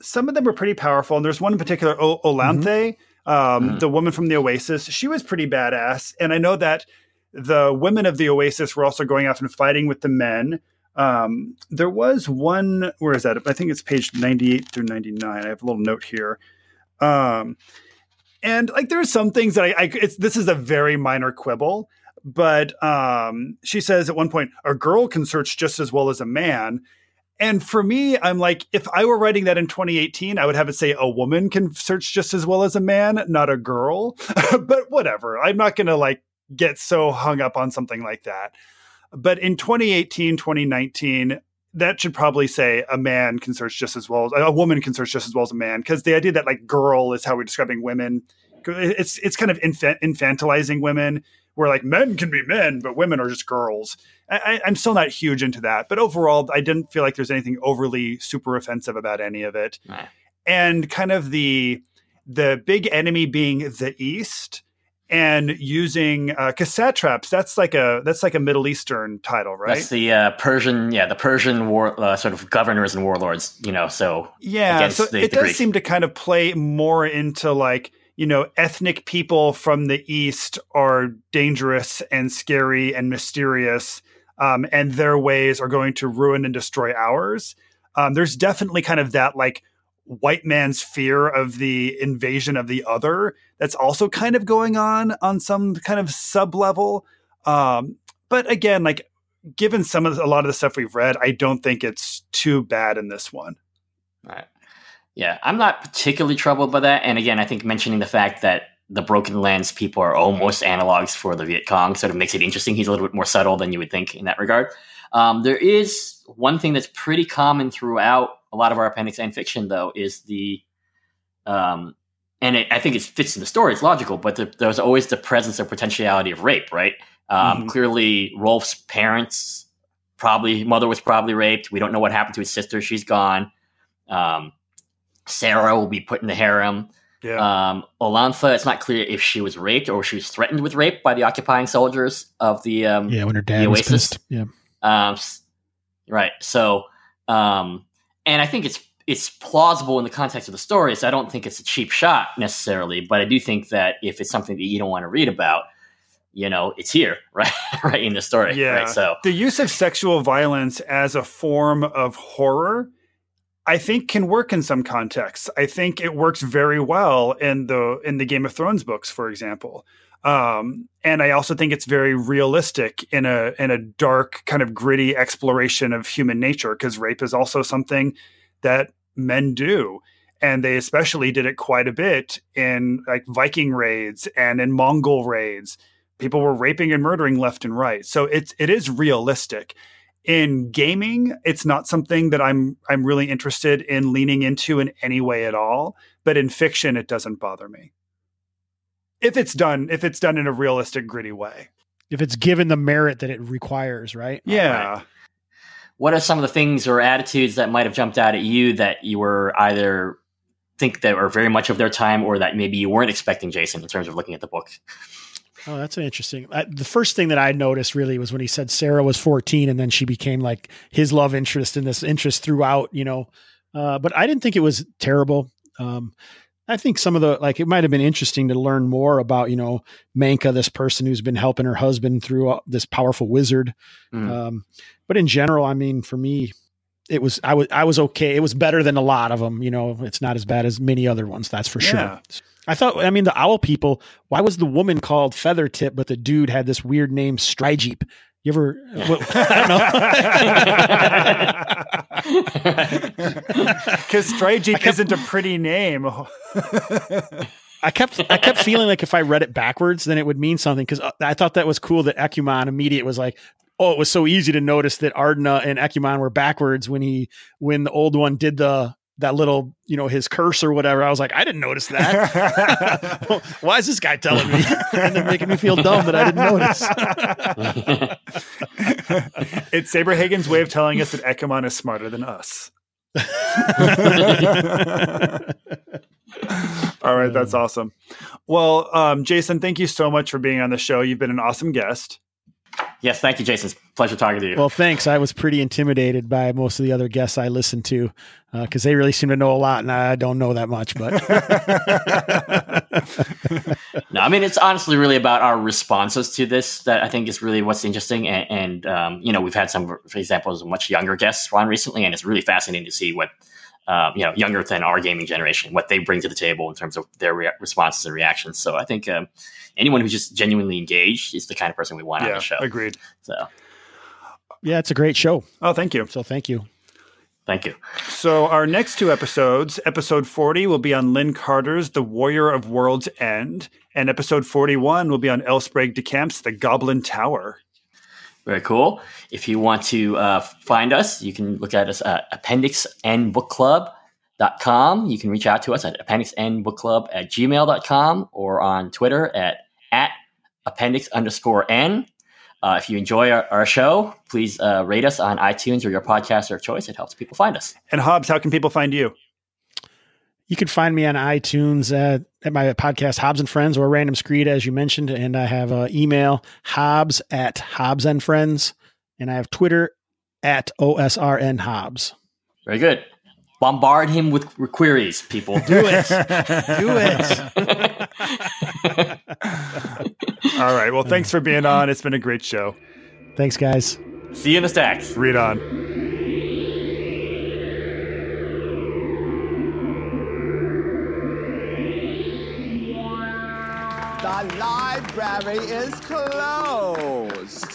some of them were pretty powerful, and there's one in particular, o- mm-hmm. Olanthe, um, Mhm. the woman from the Oasis. She was pretty badass, and I know that the women of the Oasis were also going off and fighting with the men. Um, there was one. Where is that? I think it's page 98 through 99. I have a little note here. Um, and like there are some things that I, I it's this is a very minor quibble, but um, she says at one point, a girl can search just as well as a man. And for me, I'm like, if I were writing that in 2018, I would have it say a woman can search just as well as a man, not a girl. *laughs* but whatever. I'm not going to like get so hung up on something like that. But in 2018, 2019, that should probably say a man can search just as well as a woman can search just as well as a man because the idea that like girl is how we're describing women it's it's kind of infant, infantilizing women where like men can be men but women are just girls I, i'm still not huge into that but overall i didn't feel like there's anything overly super offensive about any of it Right. and kind of the the big enemy being the east and using uh satraps that's like a that's like a middle eastern title right That's the uh, Persian, yeah, the Persian war, uh, sort of governors and warlords. You know, so Yeah, so the- it the does Greeks. seem to kind of play more into like you know ethnic people from the east are dangerous and scary and mysterious, um, and their ways are going to ruin and destroy ours. Um, there's definitely kind of that like white man's fear of the invasion of the other that's also kind of going on on some kind of sub level. Um, but again, like given some of the, a lot of the stuff we've read, I don't think it's too bad in this one. Right. Yeah, I'm not particularly troubled by that. And again, I think mentioning the fact that the Broken Lands people are almost analogs for the Viet Cong, sort of makes it interesting. He's a little bit more subtle than you would think in that regard. Um, there is one thing that's pretty common throughout a lot of our Appendix and fiction, though, is the um, and it, I think it fits in the story. It's logical, but the, there's always the presence or potentiality of rape, right? Um, Mhm. Clearly, Rolf's parents probably mother was probably raped. We don't know what happened to his sister; she's gone. Um, Sarah will be put in the harem. Yeah. Um, Olantha, it's not clear if she was raped or she was threatened with rape by the occupying soldiers of the um, Yeah, when her dad the was Oasis. pissed. Yeah. um, right. So, um, and I think it's it's plausible in the context of the story. So I don't think it's a cheap shot necessarily, but I do think that if it's something that you don't want to read about, you know, it's here, *laughs* right, right in the story. Yeah. Right. So the use of sexual violence as a form of horror I think can work in some contexts. I think it works very well in the in the Game of Thrones books, for example. Um, and I also think it's very realistic in a in a dark, kind of gritty exploration of human nature, because rape is also something that men do. And they especially did it quite a bit in like Viking raids and in Mongol raids. People were raping and murdering left and right. So it's it is realistic in gaming it's not something that i'm i'm really interested in leaning into in any way at all but in fiction it doesn't bother me. If it's done if it's done in a realistic gritty way. If it's given the merit that it requires, right? yeah. What are some of the things or attitudes that might have jumped out at you that you were either think that were very much of their time or that maybe you weren't expecting jason in terms of looking at the book Oh, that's an interesting. I, the first thing that I noticed really was when he said Sarah was 14 and then she became like his love interest and this interest throughout, you know. Uh, but I didn't think it was terrible. Um, I think some of the like it might have been interesting to learn more about, you know, Manka, this person who's been helping her husband through uh, this powerful wizard. Mm. Um, but in general, I mean, for me, it was I was I was okay. It was better than a lot of them. You know, it's not as bad as many other ones. That's for Yeah. sure. I thought. I mean, the owl people. Why was the woman called Feathertip, but the dude had this weird name, Strigeep? You ever? Well, I don't know. *laughs* because Strijeep kept- isn't a pretty name *laughs* I kept I kept feeling like if I read it backwards, then it would mean something because uh, I thought that was cool that Ekuman immediate was like, oh, it was so easy to notice that Ardneh and Ekuman were backwards when he when the old one did the that little you know his curse or whatever. I was like, I didn't notice that. *laughs* Why is this guy telling me and then making me feel dumb that I didn't notice? *laughs* it's Saberhagen's way of telling us that Ekuman is smarter than us. *laughs* All right, that's awesome. Well, um, Jason, thank you so much for being on the show. You've been an awesome guest. Yes thank you jason pleasure talking to you well, thanks. I was pretty intimidated by most of the other guests I listened to because they really seem to know a lot, and I don't know that much. But *laughs* No, I mean it's honestly really about our responses to this that I think is really what's interesting. And, and um, you know, we've had some, for example, much younger guests on recently, and it's really fascinating to see what um, you know, younger than our gaming generation, what they bring to the table in terms of their rea- responses and reactions. So I think um, anyone who's just genuinely engaged is the kind of person we want on the show. agreed. So yeah, it's a great show. Oh, thank you. So thank you. thank you. So, our next two episodes, episode 40 will be on Lin Carter's The Warrior of World's End, and episode 41 will be on L. Sprague de Camp's The Goblin Tower. Very cool. If you want to uh, find us, you can look at us at appendixnbookclub.com. You can reach out to us at appendixnbookclub at gmail.com or on Twitter at, at appendix underscore n. Uh, if you enjoy our, our show, please uh, rate us on iTunes or your podcaster of choice. It helps people find us. And Hobbs, how can people find you? You can find me on iTunes at, at my podcast Hobbs and Friends or Random Screed, as you mentioned, and I have uh, email Hobbs at Hobbs and Friends, and I have Twitter at OSRN Hobbs. Very good. Bombard him with queries, people. Do it. *laughs* Do it. *laughs* All right. Well, thanks for being on. It's been a great show. Thanks, guys. See you in the stacks. Read on. Library is closed.